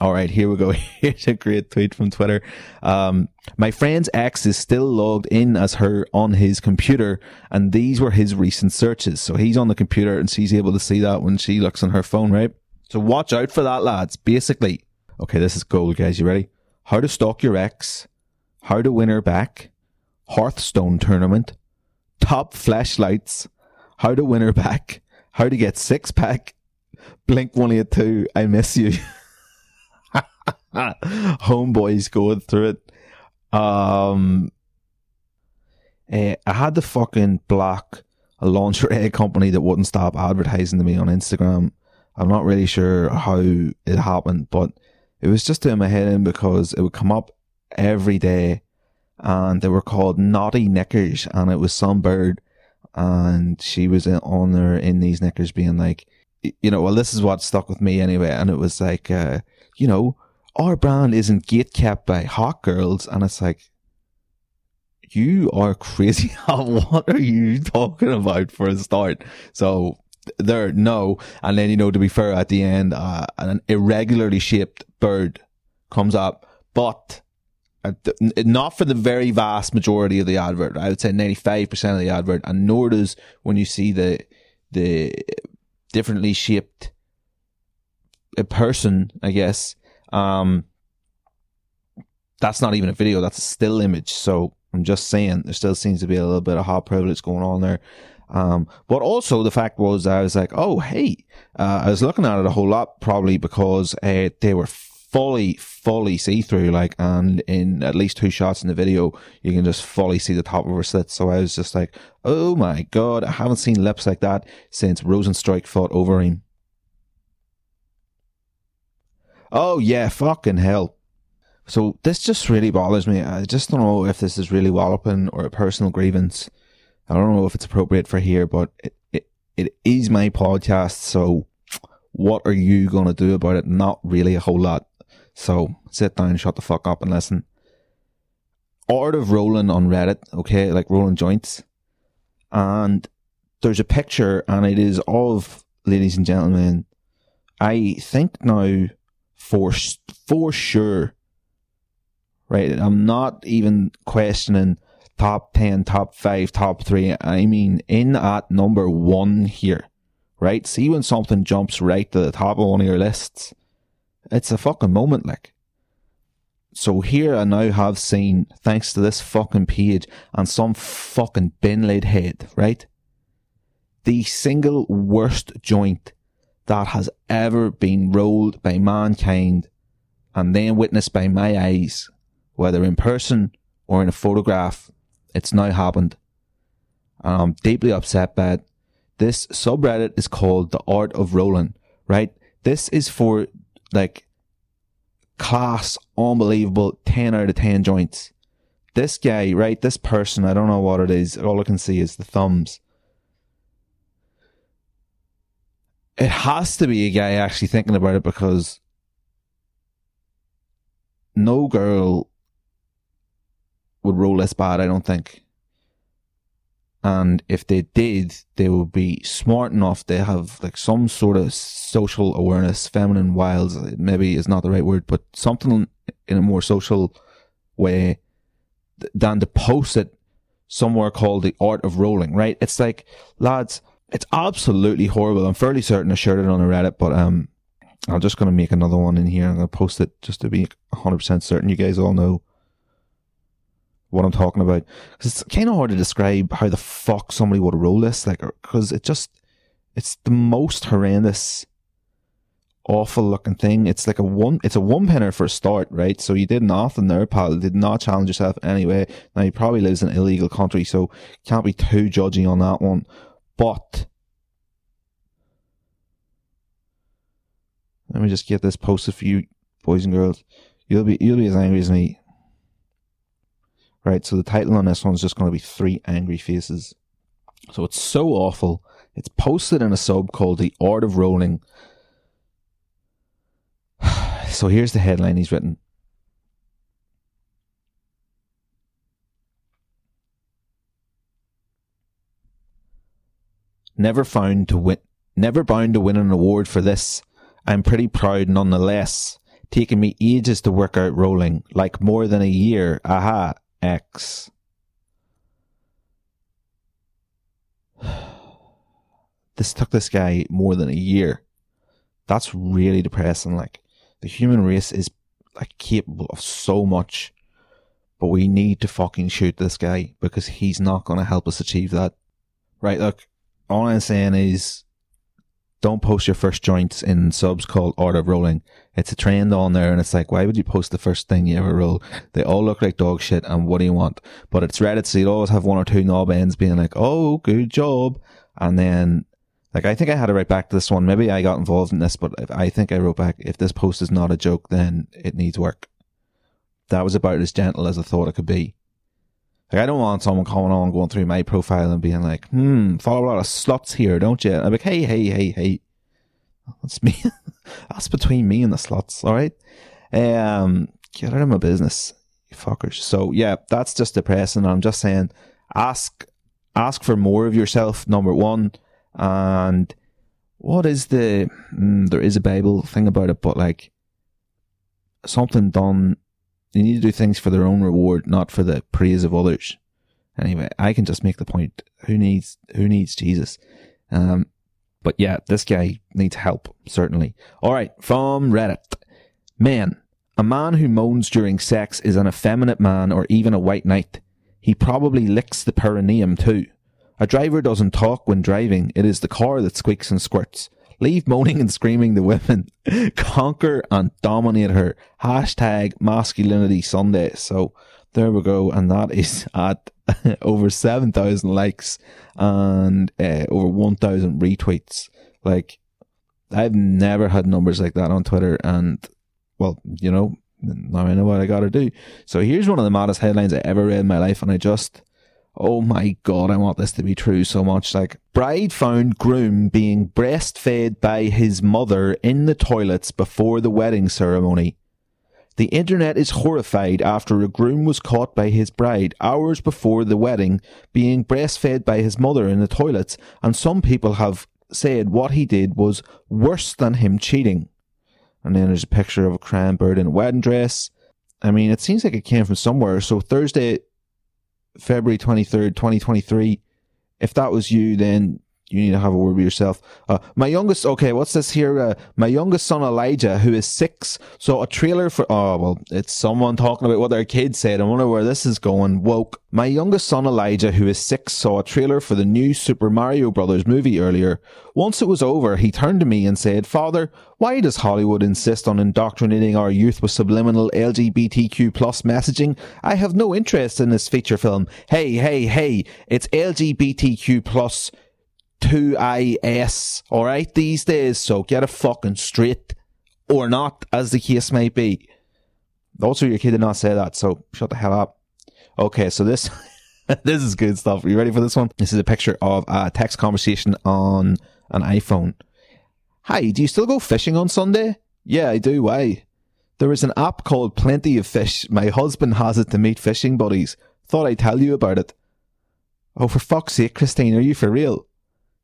S2: All right, here we go. Here's a great tweet from Twitter. Um, my friend's ex is still logged in as her on his computer, and these were his recent searches. So he's on the computer and she's able to see that when she looks on her phone, right? So watch out for that, lads. Basically, okay, this is gold, guys. You ready? How to stalk your ex, how to win her back, Hearthstone tournament, top flashlights, how to win her back, how to get six pack, Blink 182, I miss you. Homeboys going through it. Um, uh, I had to fucking block a lingerie company that wouldn't stop advertising to me on Instagram. I'm not really sure how it happened, but it was just doing my head in because it would come up every day and they were called Naughty Knickers and it was some bird and she was on there in these knickers being like, you know, well, this is what stuck with me anyway. And it was like, uh, you know, our brand isn't gate kept by hot girls. And it's like, you are crazy. what are you talking about for a start? So there, no. And then, you know, to be fair, at the end, uh, an irregularly shaped bird comes up, but uh, not for the very vast majority of the advert. I would say 95% of the advert, and nor does when you see the, the differently shaped a person, I guess. Um, that's not even a video, that's a still image. So I'm just saying there still seems to be a little bit of hot privilege going on there. Um, but also the fact was I was like, oh, hey, uh, I was looking at it a whole lot probably because uh, they were fully, fully see through, like, and in at least two shots in the video, you can just fully see the top of her slit. So I was just like, oh my god, I haven't seen lips like that since Rozenstruik fought Overeem. Oh yeah, fucking hell. So this just really bothers me. I just don't know if this is really walloping or a personal grievance. I don't know if it's appropriate for here, but it, it, it is my podcast. So what are you going to do about it? Not really a whole lot. So sit down, shut the fuck up and listen. Art of rolling on Reddit, okay, like rolling joints. And there's a picture and it is of, ladies and gentlemen, I think now for, for sure, right? I'm not even questioning top 10, top 5, top 3. I mean, in at number 1 here, right? See when something jumps right to the top of one of your lists? It's a fucking moment, like. So here I now have seen, thanks to this fucking page and some fucking bin laid head, right? The single worst joint that has ever been rolled by mankind and then witnessed by my eyes, whether in person or in a photograph, it's now happened. And I'm deeply upset by it. This subreddit is called The Art of Rolling, right? This is for like class, unbelievable 10 out of 10 joints. This guy, right? This person, I don't know what it is. All I can see is the thumbs. It has to be a guy actually thinking about it because no girl would roll this bad, I don't think. And if they did, they would be smart enough. They have like some sort of social awareness. Feminine wiles maybe is not the right word, but something in a more social way than to post it somewhere called the art of rolling. Right? It's like lads, it's absolutely horrible. I'm fairly certain I shared it on a Reddit, but um, I'm just going to make another one in here. I'm going to post it just to be 100% certain you guys all know what I'm talking about. Because it's kind of hard to describe how the fuck somebody would roll this. Like, because it just, it's the most horrendous, awful looking thing. It's like a one, it's a one penner for a start, right? So you did nothing there, pal. You did not challenge yourself anyway. Now he probably lives in an illegal country, so can't be too judgy on that one. But, let me just get this posted for you, boys and girls. You'll be, you'll be as angry as me. Right, so the title on this one's just going to be Three Angry Faces. So it's so awful. It's posted in a sub called The Art of Rolling. So here's the headline he's written. Never found to win, never bound to win an award for this. I'm pretty proud nonetheless. Taking me ages to work out rolling, like more than a year. Aha, X. This took this guy more than a year. That's really depressing. Like, the human race is like capable of so much, but we need to fucking shoot this guy because he's not going to help us achieve that. Right? Look, all I'm saying is don't post your first joints in subs called Art of Rolling. It's a trend on there and it's like, why would you post the first thing you ever roll? They all look like dog shit and what do you want? But it's Reddit, so you'd always have one or two knob ends being like, oh, good job. And then, like, I think I had to write back to this one. Maybe I got involved in this, but I think I wrote back, if this post is not a joke, then it needs work. That was about as gentle as I thought it could be. Like, I don't want someone coming on, going through my profile and being like, hmm, follow a lot of sluts here, don't you? I'm like, hey, hey, hey, hey. That's me. That's between me and the sluts, alright? Um, get out of my business, you fuckers. So, yeah, that's just depressing. I'm just saying, ask, ask for more of yourself, number one. And what is the, mm, there is a Bible thing about it, but like, something done they need to do things for their own reward, not for the praise of others. Anyway, I can just make the point. Who needs who needs Jesus? Um, but yeah, this guy needs help, certainly. Alright, from Reddit. Man, a man who moans during sex is an effeminate man or even a white knight. He probably licks the perineum too. A driver doesn't talk when driving, it is the car that squeaks and squirts. Leave moaning and screaming the women. Conquer and dominate her. Hashtag masculinity Sunday. So there we go. And that is at over 7,000 likes and uh, over 1,000 retweets. Like, I've never had numbers like that on Twitter. And, well, you know, now I know what I gotta do. So here's one of the maddest headlines I ever read in my life. And I just, oh my god, I want this to be true so much. Like, bride found groom being breastfed by his mother in the toilets before the wedding ceremony. The internet is horrified after a groom was caught by his bride hours before the wedding being breastfed by his mother in the toilets, and some people have said what he did was worse than him cheating. And then there's a picture of a bird in a wedding dress. I mean, it seems like it came from somewhere. So Thursday, February 23rd, 2023. If that was you, then you need to have a word with yourself. Uh, my youngest, okay, what's this here? Uh, my youngest son Elijah, who is six, saw a trailer for, oh, well, it's someone talking about what their kid said. I wonder where this is going. Woke. My youngest son Elijah, who is six, saw a trailer for the new Super Mario Brothers movie earlier. Once it was over, he turned to me and said, Father, why does Hollywood insist on indoctrinating our youth with subliminal LGBTQ plus messaging? I have no interest in this feature film. Hey, hey, hey, it's LGBTQ plus 2IS, alright, these days, so get a fucking straight. Or not, as the case may be. Also, your kid did not say that, so shut the hell up. Okay, so this, this is good stuff. Are you ready for this one? This is a picture of a text conversation on an iPhone. Hi, do you still go fishing on Sunday? Yeah, I do. Why? There is an app called Plenty of Fish. My husband has it to meet fishing buddies. Thought I'd tell you about it. Oh, for fuck's sake, Christine, are you for real?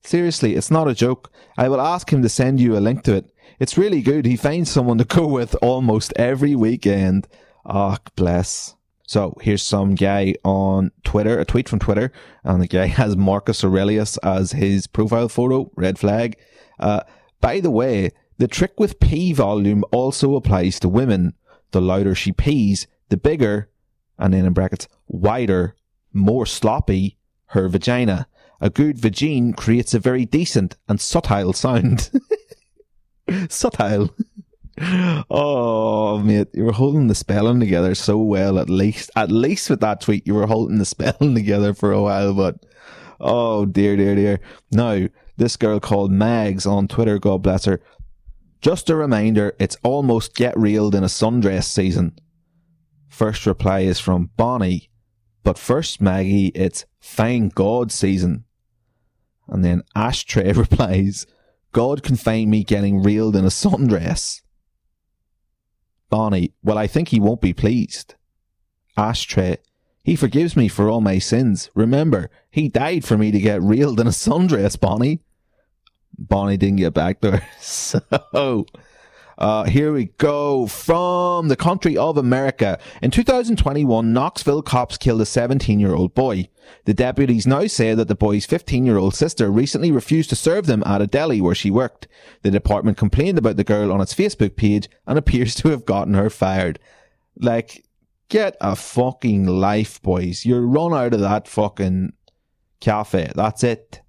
S2: Seriously, it's not a joke. I will ask him to send you a link to it. It's really good. He finds someone to go with almost every weekend. Ah, oh, bless. So here's some guy on Twitter, a tweet from Twitter, and the guy has Marcus Aurelius as his profile photo. Red flag. Uh, by the way, the trick with pee volume also applies to women. The louder she pees, the bigger, and then in brackets, wider, more sloppy her vagina. A good vagine creates a very decent and subtle sound. subtle. oh, mate, you were holding the spelling together so well. At least, at least with that tweet, you were holding the spelling together for a while. But oh dear, dear, dear. Now, this girl called Mags on Twitter, God bless her. Just a reminder, it's almost get reeled in a sundress season. First reply is from Bonnie, but first Maggie, it's thank God season. And then Ashtray replies, God can find me getting reeled in a sundress. Bonnie, well, I think he won't be pleased. Ashtray, he forgives me for all my sins. Remember, he died for me to get reeled in a sundress, Bonnie. Bonnie didn't get back there. So, uh, here we go. From the country of America. In 2021, Knoxville cops killed a 17 year old boy. The deputies now say that the boy's 15 year old sister recently refused to serve them at a deli where she worked. The department complained about the girl on its Facebook page and appears to have gotten her fired. Like, get a fucking life, boys. You're run out of that fucking cafe. That's it.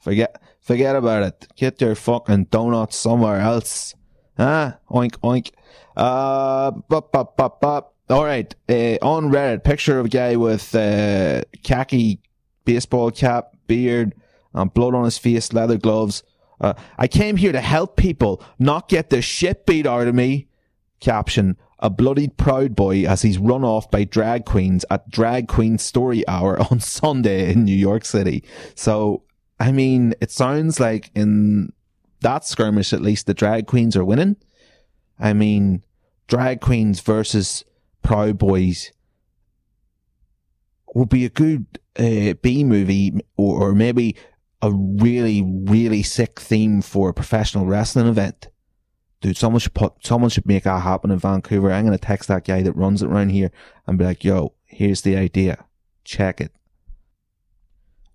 S2: Forget, forget about it. Get your fucking donuts somewhere else. Ah, oink, oink. Uh, bup, bup, bup, bup. All right. Uh, on Reddit, picture of a guy with uh, khaki baseball cap, beard, um, blood on his face, leather gloves. Uh, I came here to help people, not get the shit beat out of me. Caption, a bloodied proud boy as he's run off by drag queens at Drag Queen Story Hour on Sunday in New York City. So, I mean, it sounds like in that skirmish, at least the drag queens are winning. I mean, drag queens versus Proud Boys would be a good uh, B movie or, or maybe a really, really sick theme for a professional wrestling event. Dude, someone should put, someone should make that happen in Vancouver. I'm going to text that guy that runs it around here and be like, yo, here's the idea. Check it.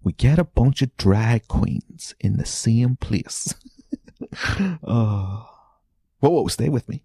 S2: We get a bunch of drag queens in the same place. oh. Whoa, whoa, stay with me.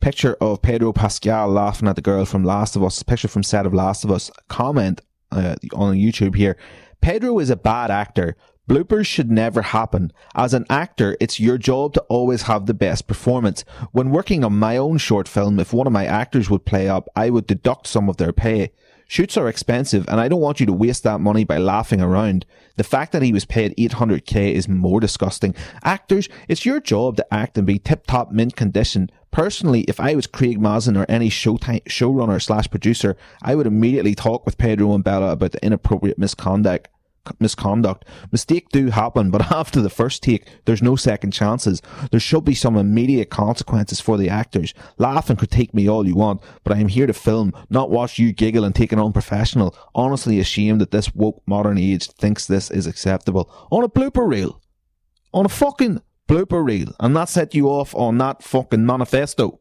S2: Picture of Pedro Pascal laughing at the girl from Last of Us. Picture from set of Last of Us. Comment uh, on YouTube here. Pedro is a bad actor. Bloopers should never happen. As an actor, it's your job to always have the best performance. When working on my own short film, if one of my actors would play up, I would deduct some of their pay. Shoots are expensive and I don't want you to waste that money by laughing around. The fact that he was paid 800k is more disgusting. Actors, it's your job to act and be tip top mint condition. Personally, if I was Craig Mazin or any showtime, showrunner slash producer, I would immediately talk with Pedro and Bella about the inappropriate misconduct misconduct. Mistake do happen, but after the first take, there's no second chances. There should be some immediate consequences for the actors. Laugh and critique me all you want, but I am here to film, not watch you giggle and take it unprofessional. Honestly ashamed that this woke modern age thinks this is acceptable. On a blooper reel. On a fucking blooper reel. And that set you off on that fucking manifesto.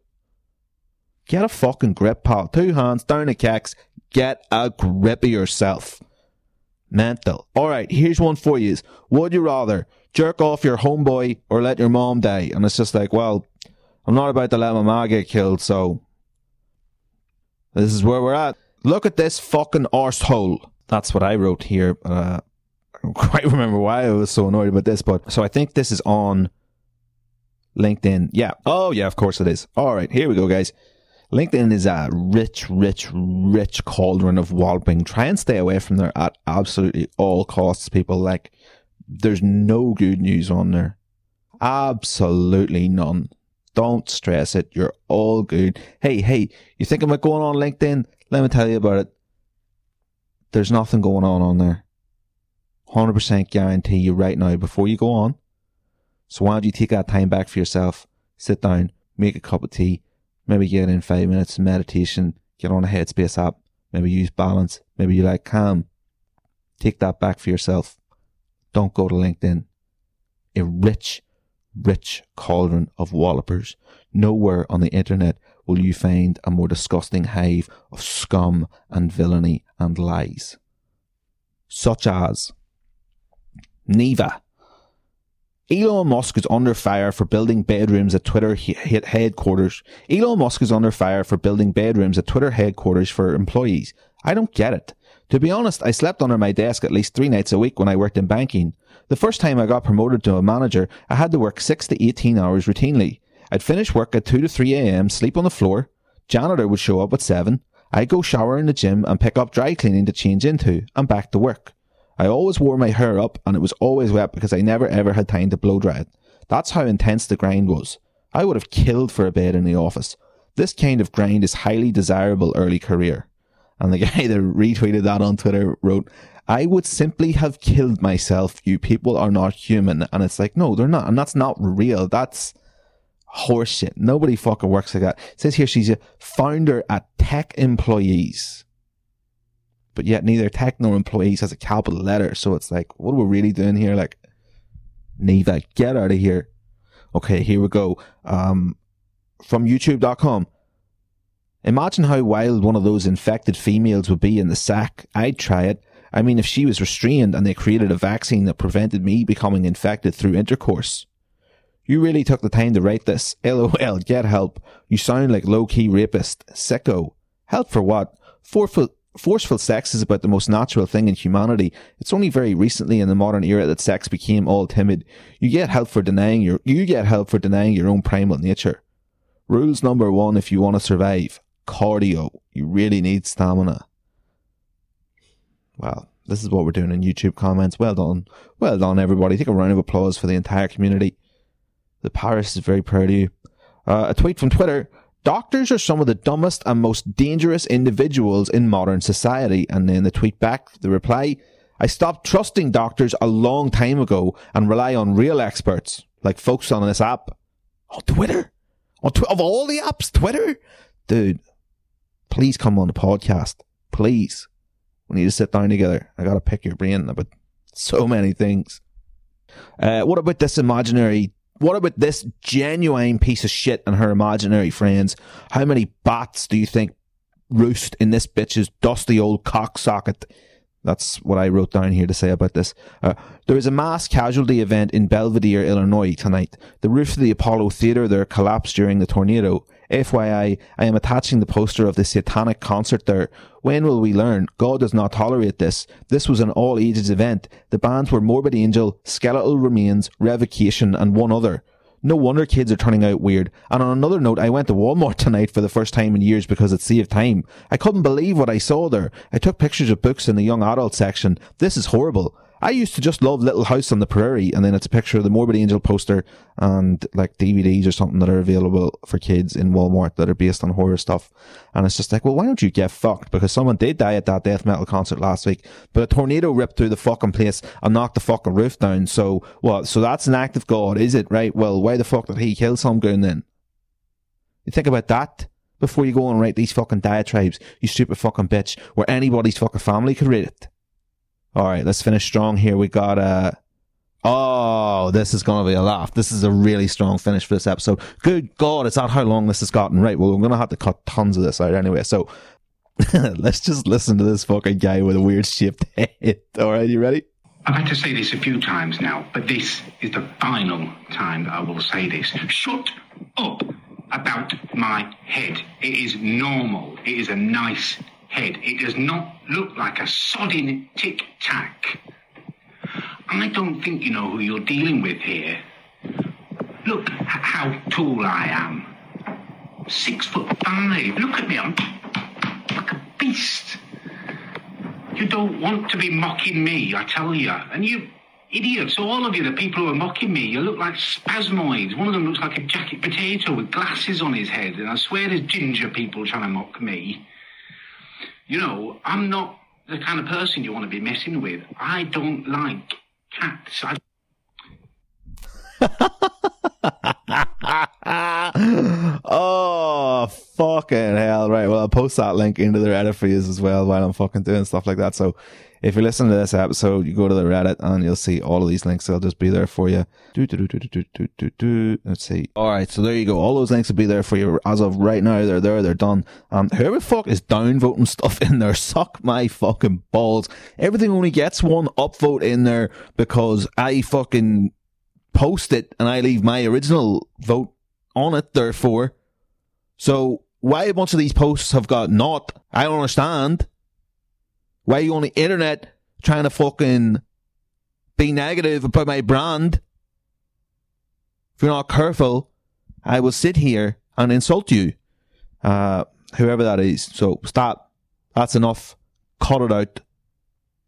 S2: Get a fucking grip, pal. Two hands, down the kicks. Get a grip of yourself. Mental. Alright, here's one for you. Would you rather jerk off your homeboy or let your mom die? And it's just like, well, I'm not about to let my mom get killed, so this is where we're at. Look at this fucking arsehole. That's what I wrote here. Uh, I don't quite remember why I was so annoyed about this, but so I think this is on LinkedIn. Yeah. Oh, yeah, of course it is. All right, here we go, guys. LinkedIn is a rich, rich, rich cauldron of walloping. Try and stay away from there at absolutely all costs, people. Like, there's no good news on there. Absolutely none. Don't stress it. You're all good. Hey, hey, you think about going on LinkedIn? Let me tell you about it. There's nothing going on on there. 100% guarantee you right now before you go on. So why don't you take that time back for yourself? Sit down, make a cup of tea, maybe get in five minutes of meditation, get on a Headspace app, Maybe use balance. Maybe you like calm. Take that back for yourself. Don't go to LinkedIn. A rich, rich cauldron of wallopers. Nowhere on the internet will you find a more disgusting hive of scum and villainy and lies. Such as Neva. Elon Musk is under fire for building bedrooms at Twitter he- headquarters. Elon Musk is under fire for building bedrooms at Twitter headquarters for employees. I don't get it. To be honest, I slept under my desk at least three nights a week when I worked in banking. The first time I got promoted to a manager, I had to work 6 to 18 hours routinely. I'd finish work at 2 to 3 a.m., sleep on the floor. Janitor would show up at 7. I'd go shower in the gym and pick up dry cleaning to change into, and back to work. I always wore my hair up and it was always wet because I never ever had time to blow dry it. That's how intense the grind was. I would have killed for a bed in the office. This kind of grind is highly desirable early career. And the guy that retweeted that on Twitter wrote, I would simply have killed myself. You people are not human. And it's like, no, they're not. And that's not real. That's horseshit. Nobody fucking works like that. It says here she's a founder at Tech Employees. But yet neither tech nor employees has a capital letter. So it's like, what are we really doing here? Like, Neva, get out of here. Okay, here we go. Um, from youtube.com. Imagine how wild one of those infected females would be in the sack. I'd try it. I mean, if she was restrained and they created a vaccine that prevented me becoming infected through intercourse. You really took the time to write this. LOL, get help. You sound like low key rapist. Sicko. Help for what? Forceful, forceful sex is about the most natural thing in humanity. It's only very recently in the modern era that sex became all timid. You get help for denying your, you get help for denying your own primal nature. Rules number one if you want to survive. Cardio. You really need stamina. Well, this is what we're doing in YouTube comments. Well done. Well done, everybody. Take a round of applause for the entire community. The Paris is very proud of you. Uh, a tweet from Twitter. Doctors are some of the dumbest and most dangerous individuals in modern society. And then the tweet back, the reply, I stopped trusting doctors a long time ago and rely on real experts, like folks on this app. On Twitter? On tw- of all the apps, Twitter? Dude, please come on the podcast. Please. We need to sit down together. I gotta pick your brain about so many things. Uh, what about this imaginary what about this genuine piece of shit and her imaginary friends? How many bats do you think roost in this bitch's dusty old cocksocket? That's what I wrote down here to say about this. Uh, there is a mass casualty event in Belvidere, Illinois tonight. The roof of the Apollo Theatre there collapsed during the tornado. FYI, I am attaching the poster of the satanic concert there. When will we learn? God does not tolerate this. This was an all ages event. The bands were Morbid Angel, Skeletal Remains, Revocation, and one other. No wonder kids are turning out weird. And on another note, I went to Walmart tonight for the first time in years because it saved time. I couldn't believe what I saw there. I took pictures of books in the young adult section. This is horrible. I used to just love Little House on the Prairie, and then it's a picture of the Morbid Angel poster and like DVDs or something that are available for kids in Walmart that are based on horror stuff. And it's just like, well, why don't you get fucked? Because someone did die at that death metal concert last week, but a tornado ripped through the fucking place and knocked the fucking roof down. So what? So that's an act of God, is it? Right? Well, why the fuck did he kill some goon then? You think about that before you go and write these fucking diatribes, you stupid fucking bitch, where anybody's fucking family could read it. All right, let's finish strong here. We got a. Oh, this is going to be a laugh. This is a really strong finish for this episode. Good God, it's not how long this has gotten. Right, well, we're going to have to cut tons of this out anyway. So let's just listen to this fucking guy with a weird shaped head. All right, you ready?
S14: I've had to say this a few times now, but this is the final time that I will say this. Shut up about my head. It is normal. It is a nice head. It does not look like a sodding tic tac. I don't think you know who you're dealing with here. Look how tall I am. Six foot five. Look at me. I'm like a beast. You don't want to be mocking me, I tell you. And you idiots, all of you, the people who are mocking me, you look like spasmoids. One of them looks like a jacket potato with glasses on his head. And I swear there's ginger people trying to mock me. You know, I'm not the kind of person you want to be messing with. I don't like cats. I
S2: oh, Fucking hell, right. Well, I'll post that link into the Reddit for you as well while I'm fucking doing stuff like that. So if you're listening to this episode, you go to the Reddit and you'll see all of these links. They'll just be there for you. Do, do, do, do, do, do, do, do. Let's see. All right. So there you go. All those links will be there for you as of right now. They're there. They're done. Um, whoever the fuck is downvoting stuff in there, suck my fucking balls. Everything only gets one upvote in there because I fucking post it and I leave my original vote on it, therefore. So why a bunch of these posts have got not, I don't understand. Why are you on the internet trying to fucking be negative about my brand? If you're not careful, I will sit here and insult you. Uh, whoever that is. So stop. That's enough. Cut it out.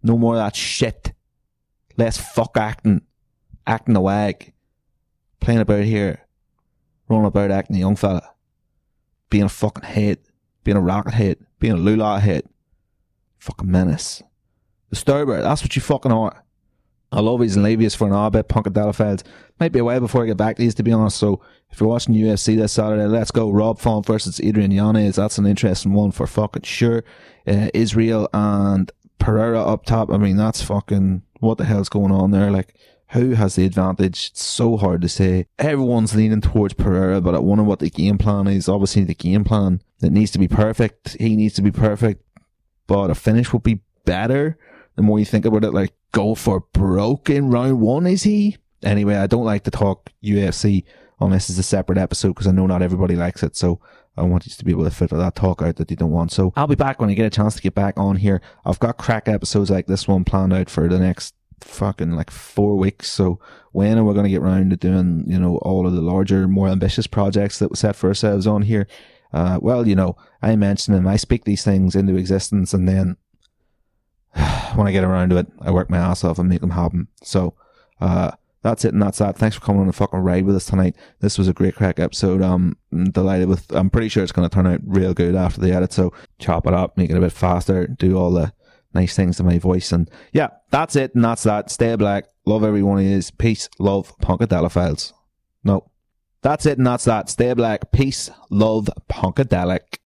S2: No more of that shit. Less fuck acting. Acting a wag. Playing about here. Running about acting a young fella. Being a fucking head. Being a rocket head. Being a lula head. Fucking menace. Disturber, that's what you fucking are. I love these and for an hour bit, Punkadelic Might be a while before I get back to these, to be honest. So if you're watching UFC this Saturday, let's go. Rob Font versus Adrian Yanez. That's an interesting one for fucking sure. Uh, Israel and Pereira up top. I mean, that's fucking, what the hell's going on there? Like, who has the advantage? It's so hard to say. Everyone's leaning towards Pereira, but I wonder what the game plan is. Obviously, the game plan that needs to be perfect. He needs to be perfect, but a finish would be better. The more you think about it, like go for broke in round one, is he? Anyway, I don't like to talk UFC unless it's a separate episode because I know not everybody likes it. So I want you to be able to filter that talk out that you don't want. So I'll be back when I get a chance to get back on here. I've got crack episodes like this one planned out for the next fucking like four weeks. So when are we going to get round to doing, you know, all of the larger, more ambitious projects that we set for ourselves on here? Uh, well, you know, I mention them, I speak these things into existence and then when I get around to it, I work my ass off and make them happen. So, uh, that's it and that's that. Thanks for coming on a fucking ride with us tonight. This was a great crack episode. Um, I'm delighted with, I'm pretty sure it's going to turn out real good after the edit. So chop it up, make it a bit faster, do all the nice things to my voice. And yeah, that's it and that's that. Stay black. Love everyone is. Peace, love, Punkadelic files. No. That's it and that's that. Stay black. Peace, love, Punkadelic.